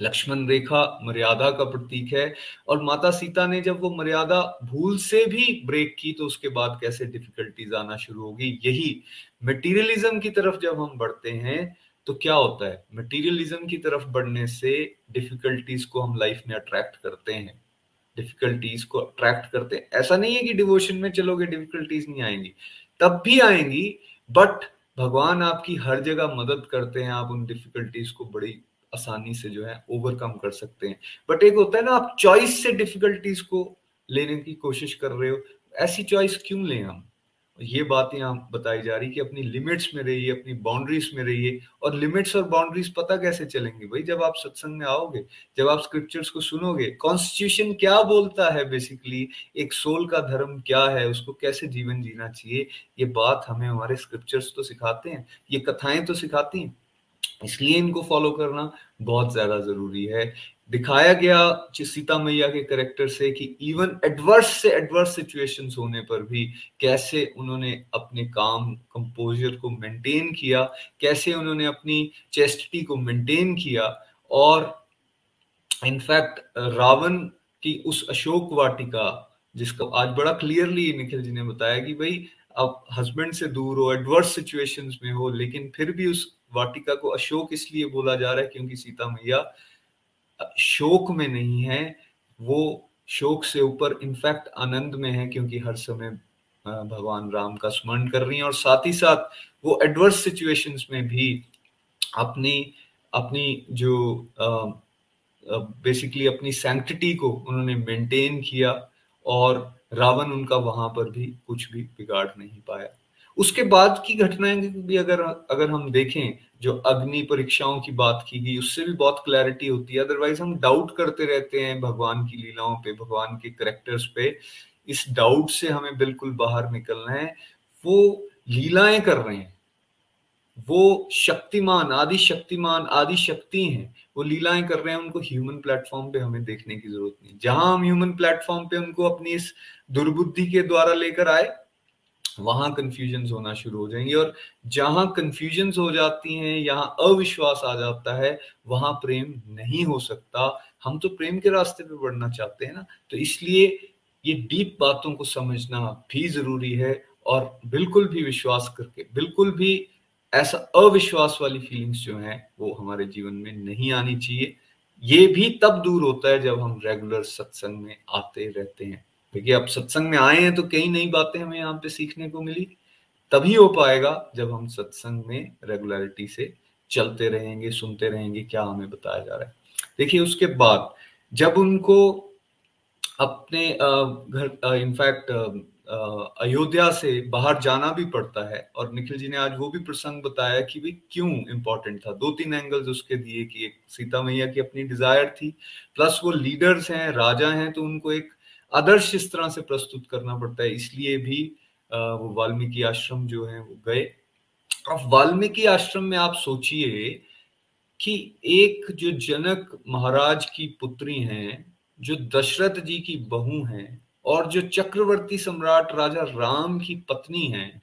लक्ष्मण रेखा मर्यादा का प्रतीक है। और माता सीता ने जब वो मर्यादा भूल से भी ब्रेक की तो उसके बाद कैसे डिफिकल्टीज आना शुरू होगी? यही मटेरियलिज्म की तरफ़ जब हम बढ़ते हैं तो क्या होता है? मटेरियलिज्म की तरफ़ बढ़ने से डिफिकल्टीज को हम लाइफ में अट्रैक्ट करते हैं। डिफिकल्टीज को अट्रैक्ट करते हैं। ऐसा नहीं है कि डिवोशन में चलोगे डिफिकल्टीज नहीं आएँगी। तब भी आएँगी बट भगवान आपकी हर जगह मदद करते हैं। आप उन डिफिकल्टीज को बड़ी आसानी से जो है ओवरकम कर सकते हैं। बट एक होता है ना, आप चॉइस से डिफिकल्टीज को लेने की कोशिश कर रहे हो, ऐसी चॉइस क्यों लें हम? ये बात यहाँ बताई जा रही कि अपनी लिमिट्स में रहिए, अपनी बाउंड्रीज में रहिए, और लिमिट्स और बाउंड्रीज पता कैसे चलेंगे? भाई, जब आप सत्संग में आओगे, जब आप स्क्रिप्चर्स को सुनोगे कॉन्स्टिट्यूशन क्या बोलता है बेसिकली एक सोल का धर्म क्या है? उसको कैसे जीवन जीना चाहिए? ये बात हमें हमारे स्क्रिप्चर्स तो सिखाते हैं, ये कथाएँ तो सिखाती हैं। इसलिए इनको फॉलो करना बहुत ज़्यादा ज़रूरी है। दिखाया गया सीता मैया के करेक्टर से कि इवन एडवर्स से एडवर्स सिचुएशंस होने पर भी कैसे उन्होंने अपने काम कंपोजर को मेंटेन किया, कैसे उन्होंने अपनी चेस्टिटी को मेंटेन किया और इनफैक्ट रावण की उस अशोक वाटिका जिसको आज बड़ा क्लियरली निखिल जी ने बताया कि भाई, अब हस्बैंड से दूर हो एडवर्स सिचुएशंस में हो, लेकिन फिर भी उस वाटिका को अशोक इसलिए बोला जा रहा है क्योंकि सीता मैया शोक में नहीं है, वो शोक से ऊपर इनफैक्ट आनंद में है क्योंकि हर समय भगवान राम का स्मरण कर रही हैं और साथ ही साथ वो एडवर्स सिचुएशंस में भी अपनी अपनी जो बेसिकली अपनी सैंक्टिटी को उन्होंने मेंटेन किया और रावण उनका वहाँ पर भी कुछ भी बिगाड़ नहीं पाया। उसके बाद की घटनाएँ भी अगर अगर हम देखें, जो अग्नि परीक्षाओं की बात की गई, उससे भी बहुत क्लैरिटी होती है। अदरवाइज़ हम डाउट करते रहते हैं भगवान की लीलाओं पे, भगवान के करेक्टर्स पे। इस डाउट से हमें बिल्कुल बाहर निकलना है। वो लीलाएँ कर रहे हैं। वो शक्तिमान आदि शक्तिमान आदि शक्ति हैं। वो लीलाएँ कर रहे हैं, उनको ह्यूमन प्लेटफॉर्म पे हमें देखने की ज़रूरत नहीं। जहाँ हम ह्यूमन प्लेटफॉर्म पे उनको अपनी इस दुर्बुद्धि के द्वारा लेकर आए वहाँ कंफ्यूजन होना शुरू हो जाएँगे और जहाँ कंफ्यूजन हो जाती हैं, यहाँ अविश्वास आ जाता है, वहाँ प्रेम नहीं हो सकता। हम तो प्रेम के रास्ते पे बढ़ना चाहते हैं ना तो इसलिए ये डीप बातों को समझना भी ज़रूरी है और बिल्कुल भी विश्वास करके, बिल्कुल भी ऐसा अविश्वास वाली फीलिंग्स जो है, वो हमारे जीवन में नहीं आनी चाहिए। ये भी तब दूर होता है जब हम रेगुलर सत्संग में आते रहते हैं। देखिए अब सत्संग में आए हैं तो कई नई बातें हमें यहाँ पे सीखने को मिली। तभी हो पाएगा जब हम सत्संग में रेगुलरिटी से चलते रहेंगे, सुनते रहेंगे क्या हमें बताया जा रहा है। देखिए, उसके बाद जब उनको अपने घर इनफैक्ट अयोध्या से बाहर जाना भी पड़ता है और निखिल जी ने आज वो भी प्रसंग बताया कि भाई क्यों इंपॉर्टेंट था। दो तीन एंगल्स उसके दिए कि एक सीता मैया की अपनी डिज़ायर थी प्लस वो लीडर्स हैं, राजा हैं तो उनको एक आदर्श इस तरह से प्रस्तुत करना पड़ता है, इसलिए भी वो वाल्मीकि आश्रम जो है वो गए। अब वाल्मीकि आश्रम में आप सोचिए कि एक जो जनक महाराज की पुत्री हैं, जो दशरथ जी की बहू हैं, और जो चक्रवर्ती सम्राट राजा राम की पत्नी हैं,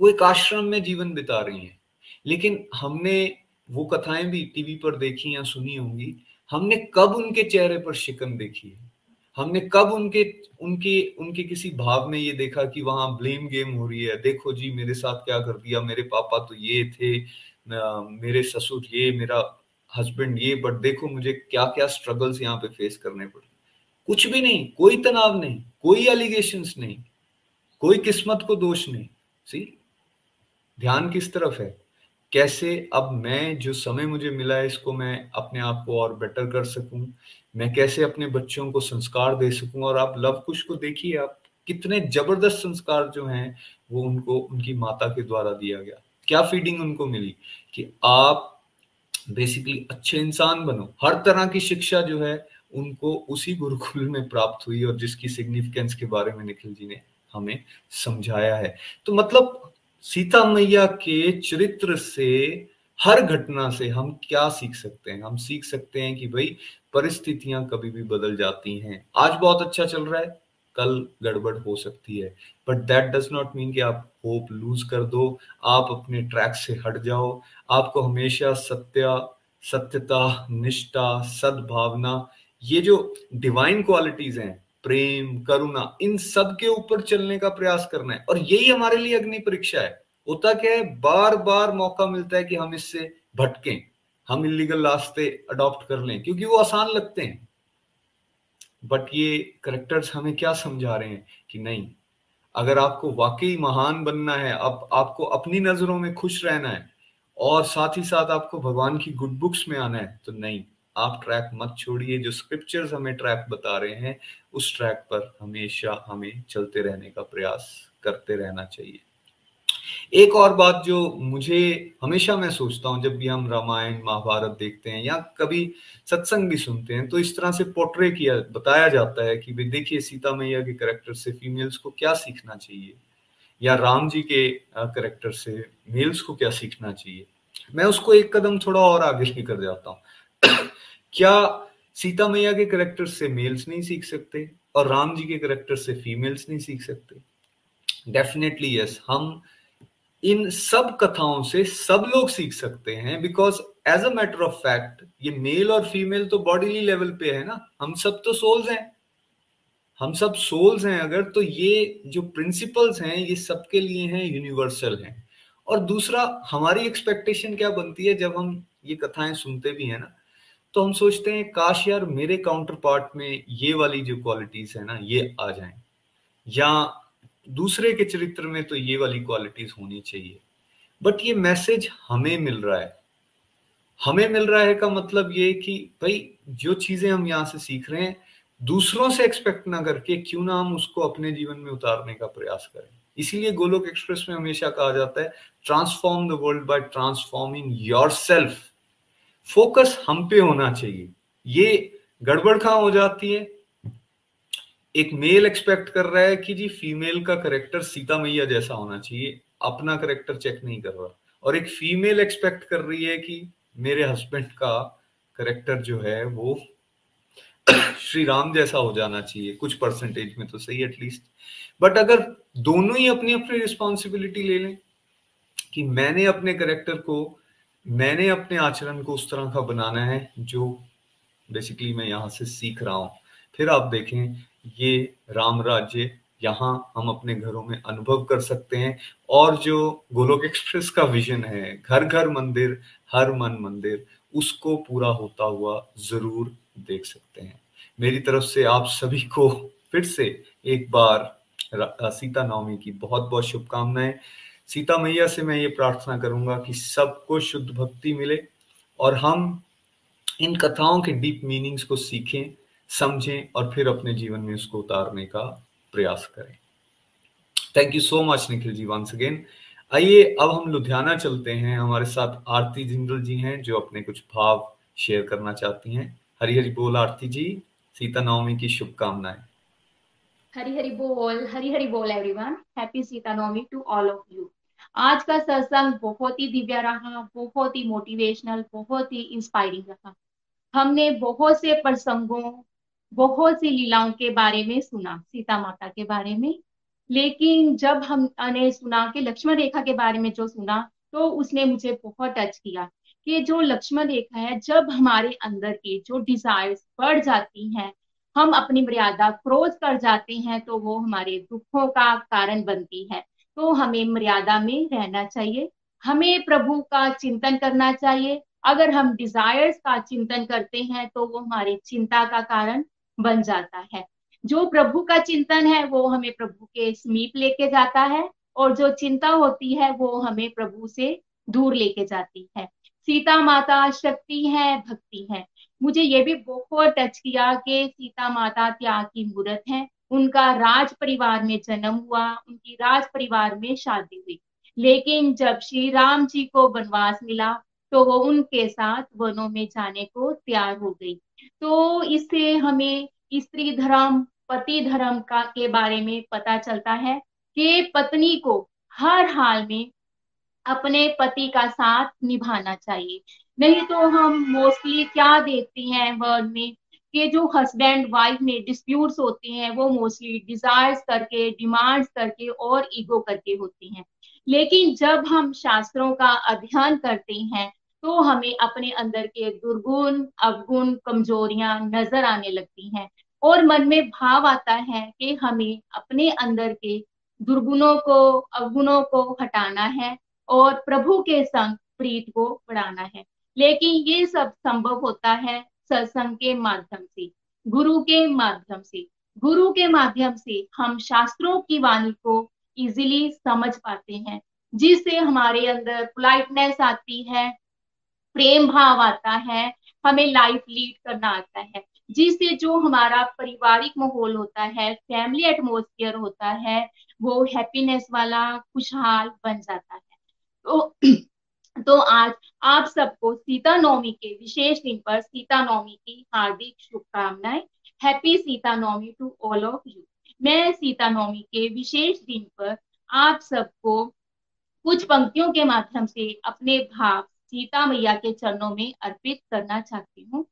वो एक आश्रम में जीवन बिता रही हैं। लेकिन हमने वो कथाएँ भी टीवी पर देखी या सुनी होंगी, हमने कब उनके चेहरे पर शिकन देखी है? हमने कब उनके उनके उनके किसी भाव में ये देखा कि वहाँ ब्लेम गेम हो रही है? देखो जी, मेरे साथ क्या कर दिया? मेरे पापा तो ये थे मेरे ससुर ये, मेरा हस्बैंड ये बट देखो मुझे क्या क्या स्ट्रगल्स यहाँ पे फेस करने पड़े। कुछ भी नहीं, कोई तनाव नहीं, कोई एलिगेशन नहीं, कोई किस्मत को दोष नहीं। सी ध्यान किस तरफ़ है? कैसे अब मैं, जो समय मुझे मिला है, इसको मैं अपने आप को और बेटर कर सकूँ? मैं कैसे अपने बच्चों को संस्कार दे सकूँ और आप लव कुश को देखिए आप कितने ज़बरदस्त संस्कार जो हैं, वो उनको, उनकी माता के द्वारा दिया गया। क्या फीडिंग उनको मिली कि आप बेसिकली अच्छे इंसान बनो। हर तरह की शिक्षा जो है, उनको उसी गुरुकुल में प्राप्त हुई और जिसकी सिग्निफिकेंस के बारे में निखिल जी ने हमें समझाया है। तो मतलब सीता मैया के चरित्र से हर घटना से हम क्या सीख सकते हैं? हम सीख सकते हैं कि भाई, परिस्थितियाँ कभी भी बदल जाती हैं। आज बहुत अच्छा चल रहा है, कल गड़बड़ हो सकती है। But that does not mean कि आप होप लूज कर दो। आप अपने ट्रैक से हट जाओ। आपको हमेशा सत्य, सत्यता, निष्ठा, सद्भावना, ये जो डिवाइन क्वालिटीज हैं, प्रेम, करुणा, इन सब के ऊपर चलने का प्रयास करना है। और यही हमारे लिए अग्नि परीक्षा है। होता क्या है बार बार मौका मिलता है कि हम इससे भटकें, हम इलीगल रास्ते अडॉप्ट कर लें, क्योंकि वो आसान लगते हैं। बट ये करेक्टर्स हमें क्या समझा रहे हैं कि नहीं, अगर आपको वाकई महान बनना है अब आपको अपनी नज़रों में खुश रहना है, और साथ ही साथ आपको भगवान की गुड बुक्स में आना है तो नहीं, आप ट्रैक मत छोड़िए, जो स्क्रिप्चर्स हमें ट्रैक बता रहे हैं, उस ट्रैक पर हमेशा हमें चलते रहने का प्रयास करते रहना चाहिए। एक और बात जो मुझे हमेशा मैं सोचता हूँ जब भी हम रामायण महाभारत देखते हैं या कभी सत्संग भी सुनते हैं तो इस तरह से पोर्ट्रे किया बताया जाता है कि देखिए सीता मैया के करेक्टर से फीमेल्स को क्या सीखना चाहिए? या राम जी के करेक्टर से मेल्स को क्या सीखना चाहिए? मैं उसको एक कदम थोड़ा और आगे लेकर जाता हूँ। क्या सीता मैया के करेक्टर से मेल्स नहीं सीख सकते और राम जी के करेक्टर से फीमेल्स नहीं सीख सकते? डेफिनेटली यस yes, हम इन सब कथाओं से सब लोग सीख सकते हैं because as a matter of fact ये मेल और फीमेल तो बॉडीली लेवल पे है ना, हम सब तो सोल्स हैं। हम सब सोल्स हैं अगर तो ये जो प्रिंसिपल्स हैं, ये सबके लिए हैं यूनिवर्सल हैं। और दूसरा, हमारी एक्सपेक्टेशन क्या बनती है जब हम ये कथाएँ सुनते भी हैं ना तो हम सोचते हैं, काश यार मेरे काउंटर पार्ट में ये वाली जो क्वालिटीज है ना, ये आ जाए। या दूसरे के चरित्र में तो ये वाली क्वालिटीज होनी चाहिए। बट ये मैसेज हमें मिल रहा है। हमें मिल रहा है का मतलब ये कि भाई, जो चीज़ें हम यहाँ से सीख रहे हैं, दूसरों से एक्सपेक्ट ना करके क्यों ना हम उसको अपने जीवन में उतारने का प्रयास करें। इसीलिए गोलोक एक्सप्रेस में हमेशा कहा जाता है transform the world by transforming yourself focus हम पे होना चाहिए। ये गड़बड़ कहाँ हो जाती है? एक मेल एक्सपेक्ट कर रहा है कि जी फीमेल का करेक्टर सीता मैया जैसा होना चाहिए, अपना करेक्टर चेक नहीं कर रहा। और एक फीमेल एक्सपेक्ट कर रही है कि मेरे हस्बैंड का करेक्टर जो है वो श्री राम जैसा हो जाना चाहिए, कुछ परसेंटेज में तो सही एटलीस्ट बट अगर दोनों ही अपनी अपनी रिस्पॉन्सिबिलिटी ले लें कि मैंने अपने करेक्टर को, मैंने अपने आचरण को उस तरह का बनाना है जो बेसिकली मैं यहाँ से सीख रहा हूँ। फिर आप देखें ये राम राज्य यहाँ हम अपने घरों में अनुभव कर सकते हैं। और जो गोलोक एक्सप्रेस का विजन है, घर घर मंदिर, हर मन मंदिर, उसको पूरा होता हुआ ज़रूर देख सकते हैं। मेरी तरफ़ से आप सभी को फिर से एक बार सीता नवमी की बहुत बहुत शुभकामनाएँ। सीता मैया से मैं ये प्रार्थना करूँगा कि सबको शुद्ध भक्ति मिले और हम इन कथाओं के डीप मीनिंग्स को सीखें। समझें और फिर अपने जीवन में उसको उतारने का प्रयास करें। Thank you so much Nikhil ji once again आइए, अब हम लुधियाना चलते हैं। हमारे साथ आरती जिंदल जी हैं, जो अपने कुछ भाव शेयर करना चाहती हैं। हरी हरी बोल, आरती जी। सीता नवमी की शुभकामनाएँ। हरी हरी बोल, हरी हरी बोल everyone happy Sita Navami to all of you आज का सत्संग बहुत ही दिव्या रहा, बहुत ही मोटिवेशनल बहुत ही इंस्पायरिंग रहा। हमने बहुत से प्रसंगों बहुत सी लीलाओं के बारे में सुना, सीता माता के बारे में। लेकिन जब हमने सुना कि लक्ष्मण रेखा के बारे में जो सुना तो उसने मुझे बहुत टच किया कि जो लक्ष्मण रेखा है, जब हमारे अंदर की जो डिजायर्स बढ़ जाती हैं, हम अपनी मर्यादा क्रॉस कर जाते हैं तो वो हमारे दुखों का कारण बनती है। तो हमें मर्यादा में रहना चाहिए, हमें प्रभु का चिंतन करना चाहिए। अगर हम डिजायर्स का चिंतन करते हैं तो वो हमारी चिंता का कारण बन जाता है। जो प्रभु का चिंतन है, वो हमें प्रभु के समीप लेके जाता है और जो चिंता होती है, वो हमें प्रभु से दूर लेके जाती है। सीता माता शक्ति है, भक्ति है। मुझे ये भी बहुत टच किया कि सीता माता त्याग की मूर्त है। उनका राज परिवार में जन्म हुआ, उनकी राज परिवार में शादी हुई। लेकिन जब श्री राम जी को वनवास मिला तो वो उनके साथ वनों में जाने को तैयार हो गई। तो इससे हमें स्त्री धर्म, पति धर्म का, के बारे में पता चलता है कि पत्नी को हर हाल में अपने पति का साथ निभाना चाहिए। नहीं तो हम मोस्टली क्या देखते हैं वर्ल्ड में कि जो हस्बैंड वाइफ में डिस्प्यूट्स होते हैं, वो मोस्टली डिजायर्स करके डिमांड्स करके और ईगो करके होती हैं। लेकिन जब हम शास्त्रों का अध्ययन करते हैं तो हमें अपने अंदर के दुर्गुण, अवगुण, कमजोरियाँ नज़र आने लगती हैं। और मन में भाव आता है कि हमें अपने अंदर के दुर्गुणों को, अवगुणों को हटाना है और प्रभु के संग प्रीत को बढ़ाना है। लेकिन ये सब संभव होता है सत्संग के माध्यम से, गुरु के माध्यम से। गुरु के माध्यम से हम शास्त्रों की वाणी को इजीली समझ पाते हैं, जिससे हमारे अंदर पोलाइटनेस आती है प्रेम भाव आता है, हमें लाइफ लीड करना आता है। जिससे जो हमारा पारिवारिक माहौल होता है फैमिली एटमोसफियर होता है, वो हैप्पीनेस वाला खुशहाल बन जाता है। तो तो आज आप सबको सीता नवमी के विशेष दिन पर सीता नवमी की हार्दिक शुभकामनाएँ। Happy Sita Navami to all of you मैं सीता नवमी के विशेष दिन पर आप सबको कुछ पंक्तियों के माध्यम से अपने भाव सीता मैया के चरणों में अर्पित करना चाहती हूँ।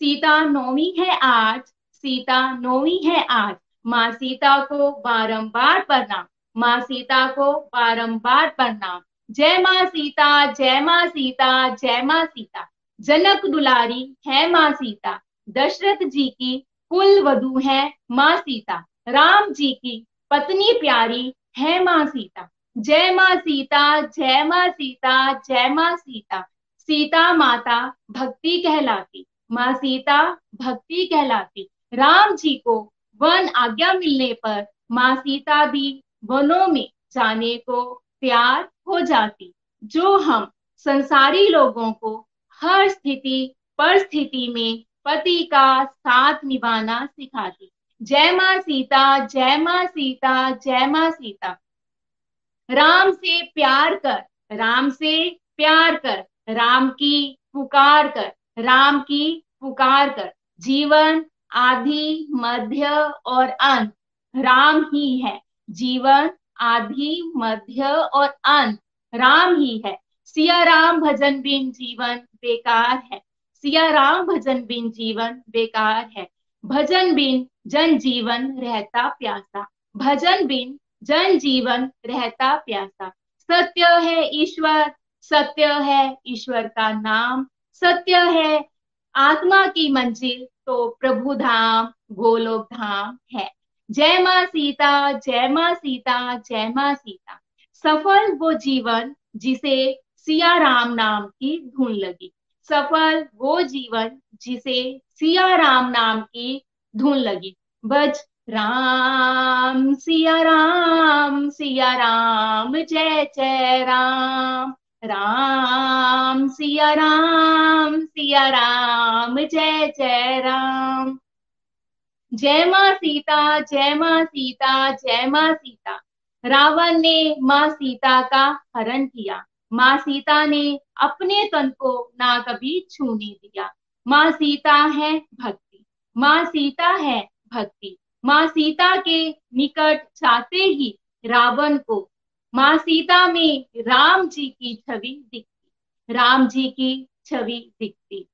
सीता नवमी है आज, सीता नवमी है आज। माँ सीता को बारंबार प्रणाम, माँ सीता को बारंबार प्रणाम। जय माँ सीता, जय माँ सीता, जय माँ सीता। जनक दुलारी है माँ सीता, दशरथ जी की कुल वधु है माँ सीता। राम जी की पत्नी प्यारी है माँ सीता। जय माँ सीता, जय माँ सीता, जय माँ सीता। सीता माता भक्ति कहलाती, माँ सीता भक्ति कहलाती। राम जी को वन आज्ञा मिलने पर माँ सीता भी वनों में जाने को प्यार हो जाती। जो हम संसारी लोगों को हर स्थिति, परिस्थिति में पति का साथ निभाना सिखाती। जय माँ सीता, जय माँ सीता, जय माँ सीता। राम से प्यार कर, राम से प्यार कर, राम की पुकार कर, राम की पुकार कर। जीवन, आदि, मध्य और अंत, राम ही है। जीवन, आदि, मध्य और अंत, राम ही है। सिया राम भजन बिन जीवन बेकार है। सिया राम भजन बिन जीवन बेकार है। भजन बिन जन जीवन रहता प्यासा। भजन बिन जन जीवन रहता प्यासा। सत्य है ईश्वर, सत्य है ईश्वर का नाम, सत्य है आत्मा की मंजिल तो प्रभु धाम, गोलोक धाम है। जय माँ सीता, जय माँ सीता, जय माँ सीता। सफल वो जीवन जिसे सिया राम नाम की धुन लगी। सफल वो जीवन जिसे सिया राम नाम की धुन लगी। बज राम सिया राम सिया राम, जय जय राम। राम सिया राम सिया राम, जय जय राम। जय माँ सीता, जय माँ सीता, जय माँ सीता। रावण ने माँ सीता का हरण किया। माँ सीता ने अपने तन को ना कभी छूने दिया। माँ सीता है भक्ति। माँ सीता है भक्ति। माँ सीता के निकट जाते ही रावण को। माँ सीता में राम जी की छवि दिखती, राम जी की छवि दिखती।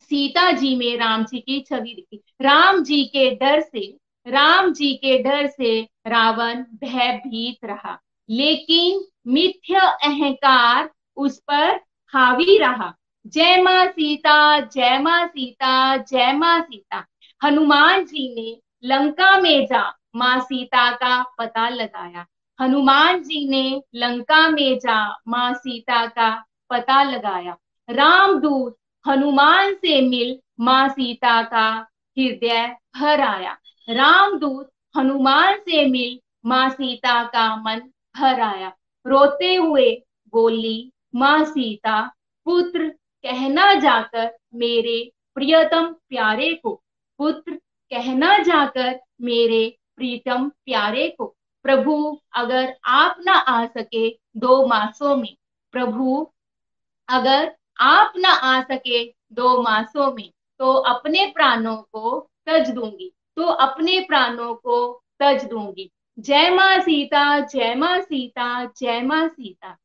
सीता जी में राम जी की छवि दिखती। राम जी के डर से, राम जी के डर से रावण भयभीत रहा। लेकिन मिथ्य अहंकार उस पर हावी रहा। जय माँ सीता, जय माँ सीता, जय माँ सीता। हनुमान जी ने लंका में जा, माँ सीता का पता लगाया। हनुमान जी ने लंका में जा, माँ सीता का पता लगाया। रामदूत हनुमान से मिल, माँ सीता का हृदय भर आया। रामदूत हनुमान से मिल, माँ सीता का मन भर आया। रोते हुए बोली, माँ सीता, पुत्र, कहना जाकर मेरे प्रियतम प्यारे को, पुत्र कहना जाकर मेरे प्रीतम प्यारे को, प्रभु, अगर आप ना आ सके दो मासों में, प्रभु, अगर आप ना आ सके दो मासों में तो अपने प्राणों को तज दूँगी तो अपने प्राणों को तज दूँगी। जय माँ सीता, जय माँ सीता, जय माँ सीता।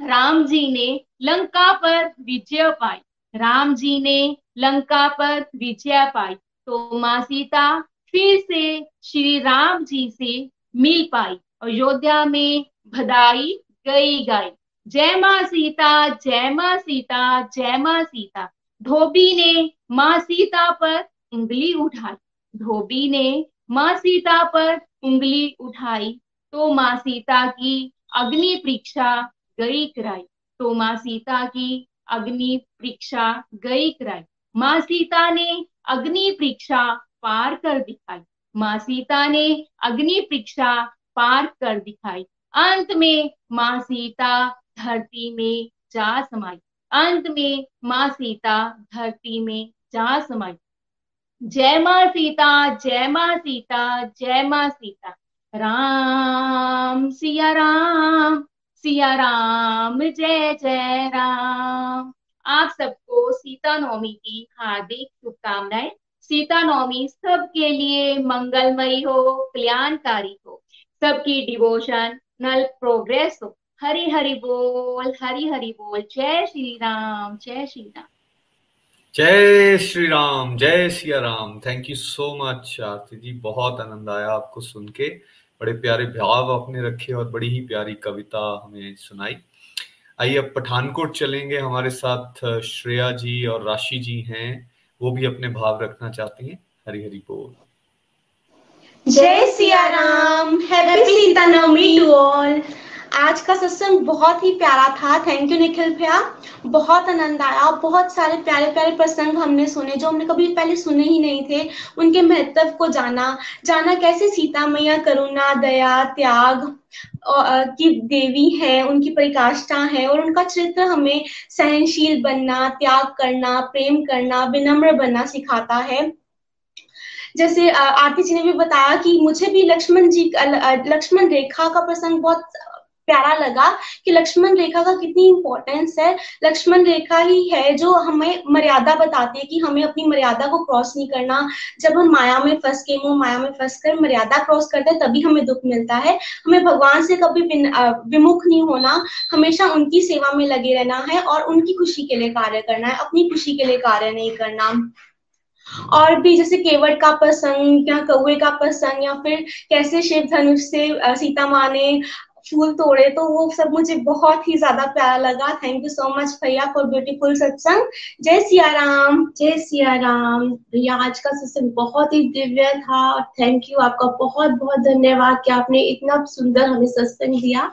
राम जी ने लंका पर विजय पाई। राम जी ने लंका पर विजय पाई। तो माँ सीता फिर से श्री राम जी से मिल पाई अयोध्या में बधाई गई गाई। जय माँ सीता जय माँ सीता जय माँ सीता धोबी ने माँ सीता पर उंगली उठाई। धोबी ने माँ सीता पर उंगली उठाई तो माँ सीता की अग्नि परीक्षा गई कराई। तो माँ सीता की अग्नि परीक्षा गई कराई। माँ सीता ने अग्नि परीक्षा पार कर दिखाई। माँ सीता ने अग्नि परीक्षा पार कर दिखाई। अंत में माँ सीता धरती में जा समाई। अंत में माँ सीता धरती में जा समाई। जय माँ सीता, जय माँ सीता, जय माँ सीता। राम, सिया राम सिया राम, जय जय राम। आप सबको सीता नवमी की हार्दिक शुभकामनाएँ। सीता नवमी सबके लिए मंगलमयी हो, कल्याणकारी हो। सबकी डिवोशन नल प्रोग्रेस हो। हरि हरि बोल हरि हरि बोल। जय श्री राम, जय श्री राम। जय श्री राम, जय Siya Ram. Thank you so much Aarti ji. बहुत आनंद आया आपको सुन के। बड़े प्यारे भाव आपने रखे और बड़ी ही प्यारी कविता हमें सुनाई। आइए अब पठानकोट चलेंगे। हमारे साथ श्रेया जी और राशि जी हैं। वो भी अपने भाव रखना चाहती हैं। हरी हरी बोल। जय Siya Ram. Happy Sita Navami to all आज का सत्संग बहुत ही प्यारा था। थैंक यू निखिल भैया। बहुत आनंद आया। बहुत सारे प्यारे प्यारे प्रसंग हमने सुने जो हमने कभी पहले सुने ही नहीं थे। उनके महत्व को जाना। जाना कैसे सीता मैया, करुणा, दया, त्याग की देवी है, उनकी परिकाष्ठा है और उनका चरित्र हमें सहनशील बनना, त्याग करना, प्रेम करना, विनम्र बनना सिखाता है। जैसे आरती जी ने भी बताया कि मुझे भी लक्ष्मण जी लक्ष्मण रेखा का प्रसंग बहुत प्यारा लगा कि लक्ष्मण रेखा का कितनी इंपॉर्टेंस है। लक्ष्मण रेखा ही है जो हमें मर्यादा बताती है कि हमें अपनी मर्यादा को क्रॉस नहीं करना। जब हम माया में फंस के मोह माया में फंस कर मर्यादा क्रॉस करते हैं, तभी हमें दुख मिलता है। हमें भगवान से कभी विमुख नहीं होना। हमेशा उनकी सेवा में लगे रहना है और उनकी खुशी के लिए कार्य करना है, अपनी खुशी के लिए कार्य नहीं करना। और भी जैसे केवट का प्रसंग, या कौए का प्रसंग, या फिर कैसे शिव धनुष से सीता माँ ने फूल तोड़े तो वो सब मुझे बहुत ही ज़्यादा प्यारा लगा। थैंक यू सो मच भैया फॉर ब्यूटीफुल सत्संग। जय सिया राम, जय सिया राम। भैया, आज का सत्संग बहुत ही दिव्य था। और थैंक यू आपका बहुत बहुत धन्यवाद कि आपने इतना सुंदर हमें सत्संग दिया।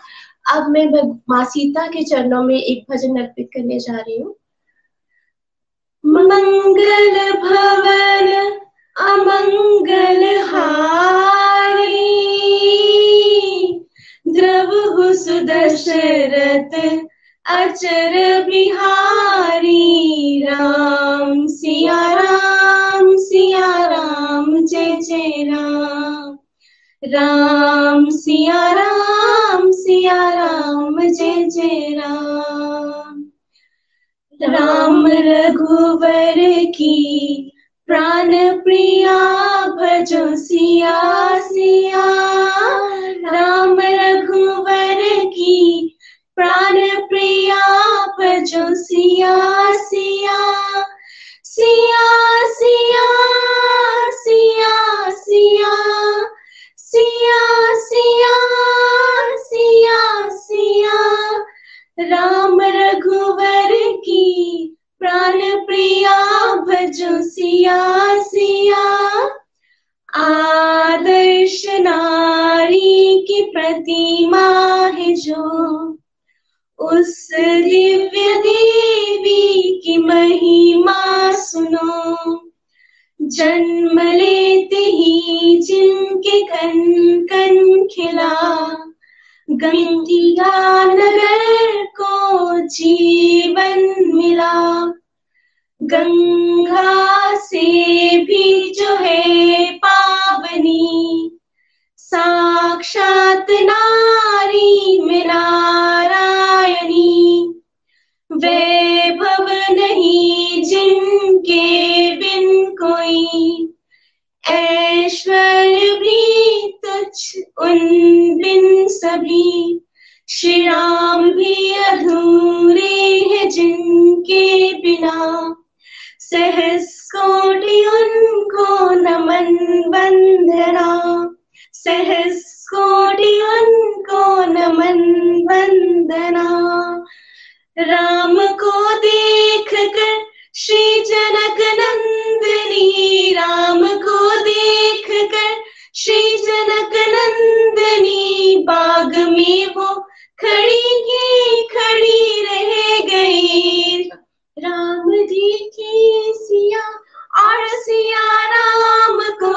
अब मैं माँ सीता के चरणों में एक भजन अर्पित करने जा रही हूँ। मंगल भवन, अमंगल हारी। द्रव सुदशरथ अचर बिहारी राम। सिया राम सिया राम, जय जय राम। राम, सिया राम सिया राम, जय जय राम। राम रघुवर की प्राण प्रिया भजो सिया सिया। राम रघुवर की प्राण प्रिया भजो सिया सिया। सिया सिया सिया सिया। सिया सिया सिया सिया। राम रघुवर की प्राण प्रिया भजो सिया सिया। आदर्श नारी की प्रतिमा है जो। उस दिव्य देवी की महिमा सुनो। जन्म लेते ही जिनके कन कन खिला। गंगा नगर को जीवन मिला। गंगा से भी जो है पावनी, साक्षात नारी में नारायणी। वैभव नहीं जिनके बिन कोई ऐश्वर्य भी तुच्छ, उन सभी। श्री राम भी अधूरे हैं जिनके बिना। सहस कोटि उनको नमन वंदना। सहस कोटि उनको नमन वंदना। राम को देख कर श्री जनक नंदनी राम को देख कर श्री जनक नंदनी बाग में वो खड़ी की खड़ी रह गई। राम जी की सिया और सिया राम को,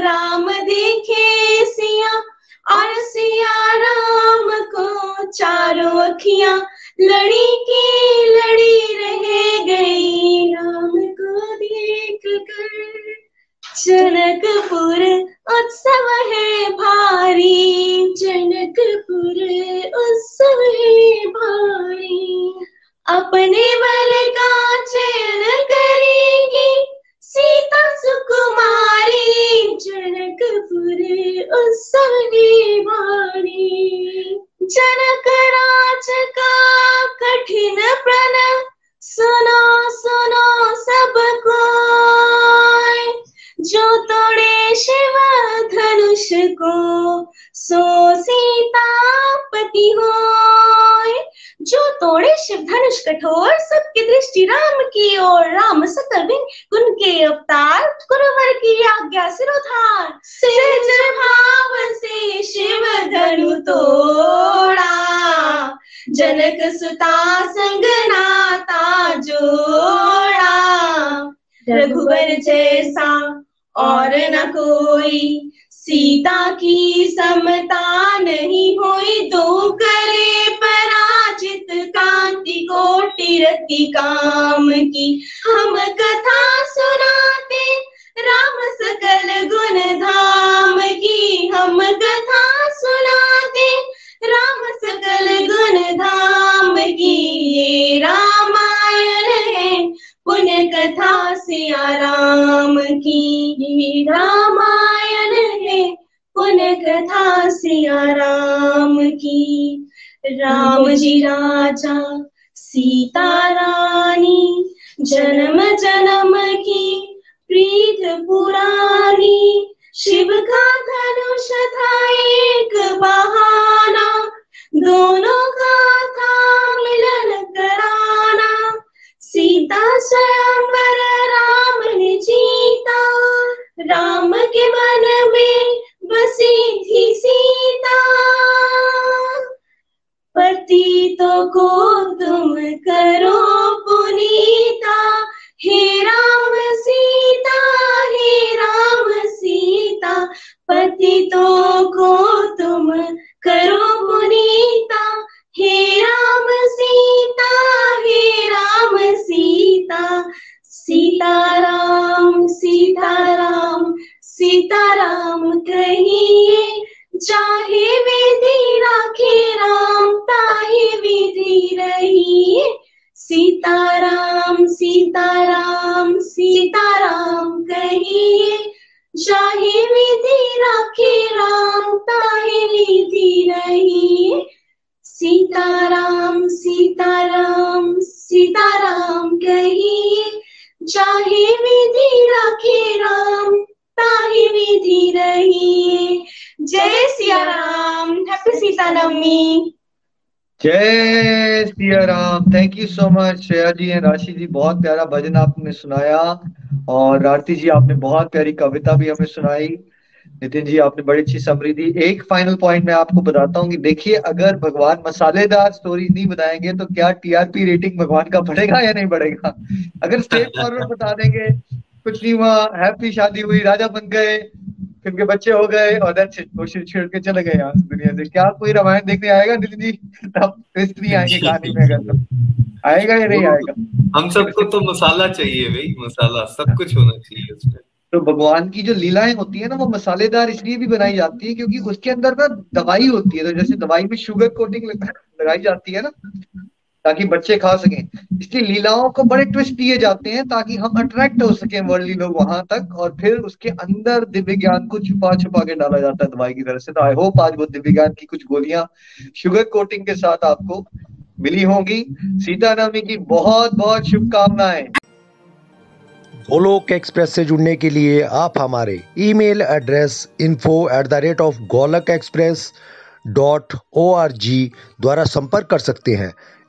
राम देखे सिया और सिया राम को चारों अखियाँ लड़ी की लड़ी रह गई राम को देख कर। जनकपुर उत्सव है भारी, जनकपुर उत्सव है भारी। अपने बल का चयन करेगी सीता सुकुमारी जनकपुर उत्सव वाणी। जनक राज का कठिन प्रण सुनो सुनो सबको। जो तोड़े शिव धनुष को, सो सीतापति हो जो तोड़े शिव धनुष कठोर, सबकी दृष्टि राम की ओर। राम सकल बिन गुण के अवतार गुरुवर की आज्ञा सिरोधार सहज भाव से शिव धनु तोड़ा। जनक सुता संग नाता जोड़ा। रघुवर जैसा और न कोई सीता की समता नहीं हुई। दो करे पराजित कांति को रति काम की। हम कथा सुनाते राम सकल गुण धाम की। हम कथा सुनाते राम सकल गुण धाम की। ये रामायण है पुण्य कथा सिया राम की रामायण है। पुण्य कथा सिया राम की। राम जी राजा, सीता रानी, जन्म जन्म की, प्रीत पुरानी, शिव का धनुष था जी एंड राशि जी, बहुत प्यारा भजन आपने सुनाया और आरती जी, आपने बहुत प्यारी कविता भी हमें सुनाई। नितिन जी, आपने बड़ी अच्छी समरी दी। एक फाइनल पॉइंट मैं आपको बताता हूँ कि देखिए, अगर भगवान मसालेदार स्टोरी नहीं बताएँगे तो क्या टीआरपी रेटिंग भगवान का बढ़ेगा या नहीं बढ़ेगा? अगर स्ट्रेट फॉरवर्ड बता देंगे, कुछ नहीं हुआ हैप्पी शादी हुई, राजा बन गए उनके बच्चे हो गए और दैट्स इट वो छिड़ के चले गए यहाँ दुनिया से। क्या कोई रामायण देखने आएगा नितिन जी? तब ट्विस्ट नहीं आएँगे कहानी में अगर तो। आएगा या नहीं आएगा? हम सबको तो मसाला चाहिए भाई मसाला सब कुछ होना चाहिए उसमें। तो भगवान की जो लीलाएँ होती है ना वो मसालेदार इसलिए भी बनाई जाती है क्योंकि उसके अंदर ना दवाई होती है तो जैसे दवाई में शुगर कोटिंग लगाई जाती है ना ताकि बच्चे खा सकें। इसलिए लीलाओं को बड़े ट्विस्ट दिए जाते हैं ताकि हम अट्रैक्ट हो सके वर्ल्डली लोग वहाँ तक और फिर उसके अंदर दिव्य ज्ञान को छुपा छुपा के डाला जाता है दवाई की तरह से। तो आई होप आज वो दिव्य ज्ञान की कुछ गोलियाँ शुगर कोटिंग के साथ आपको मिली होंगी। सीता नवमी की बहुत बहुत शुभकामनाएँ। गोलोक एक्सप्रेस से जुड़ने के लिए आप हमारे email address info at the rate of Golok express dot O R G द्वारा संपर्क कर सकते हैं।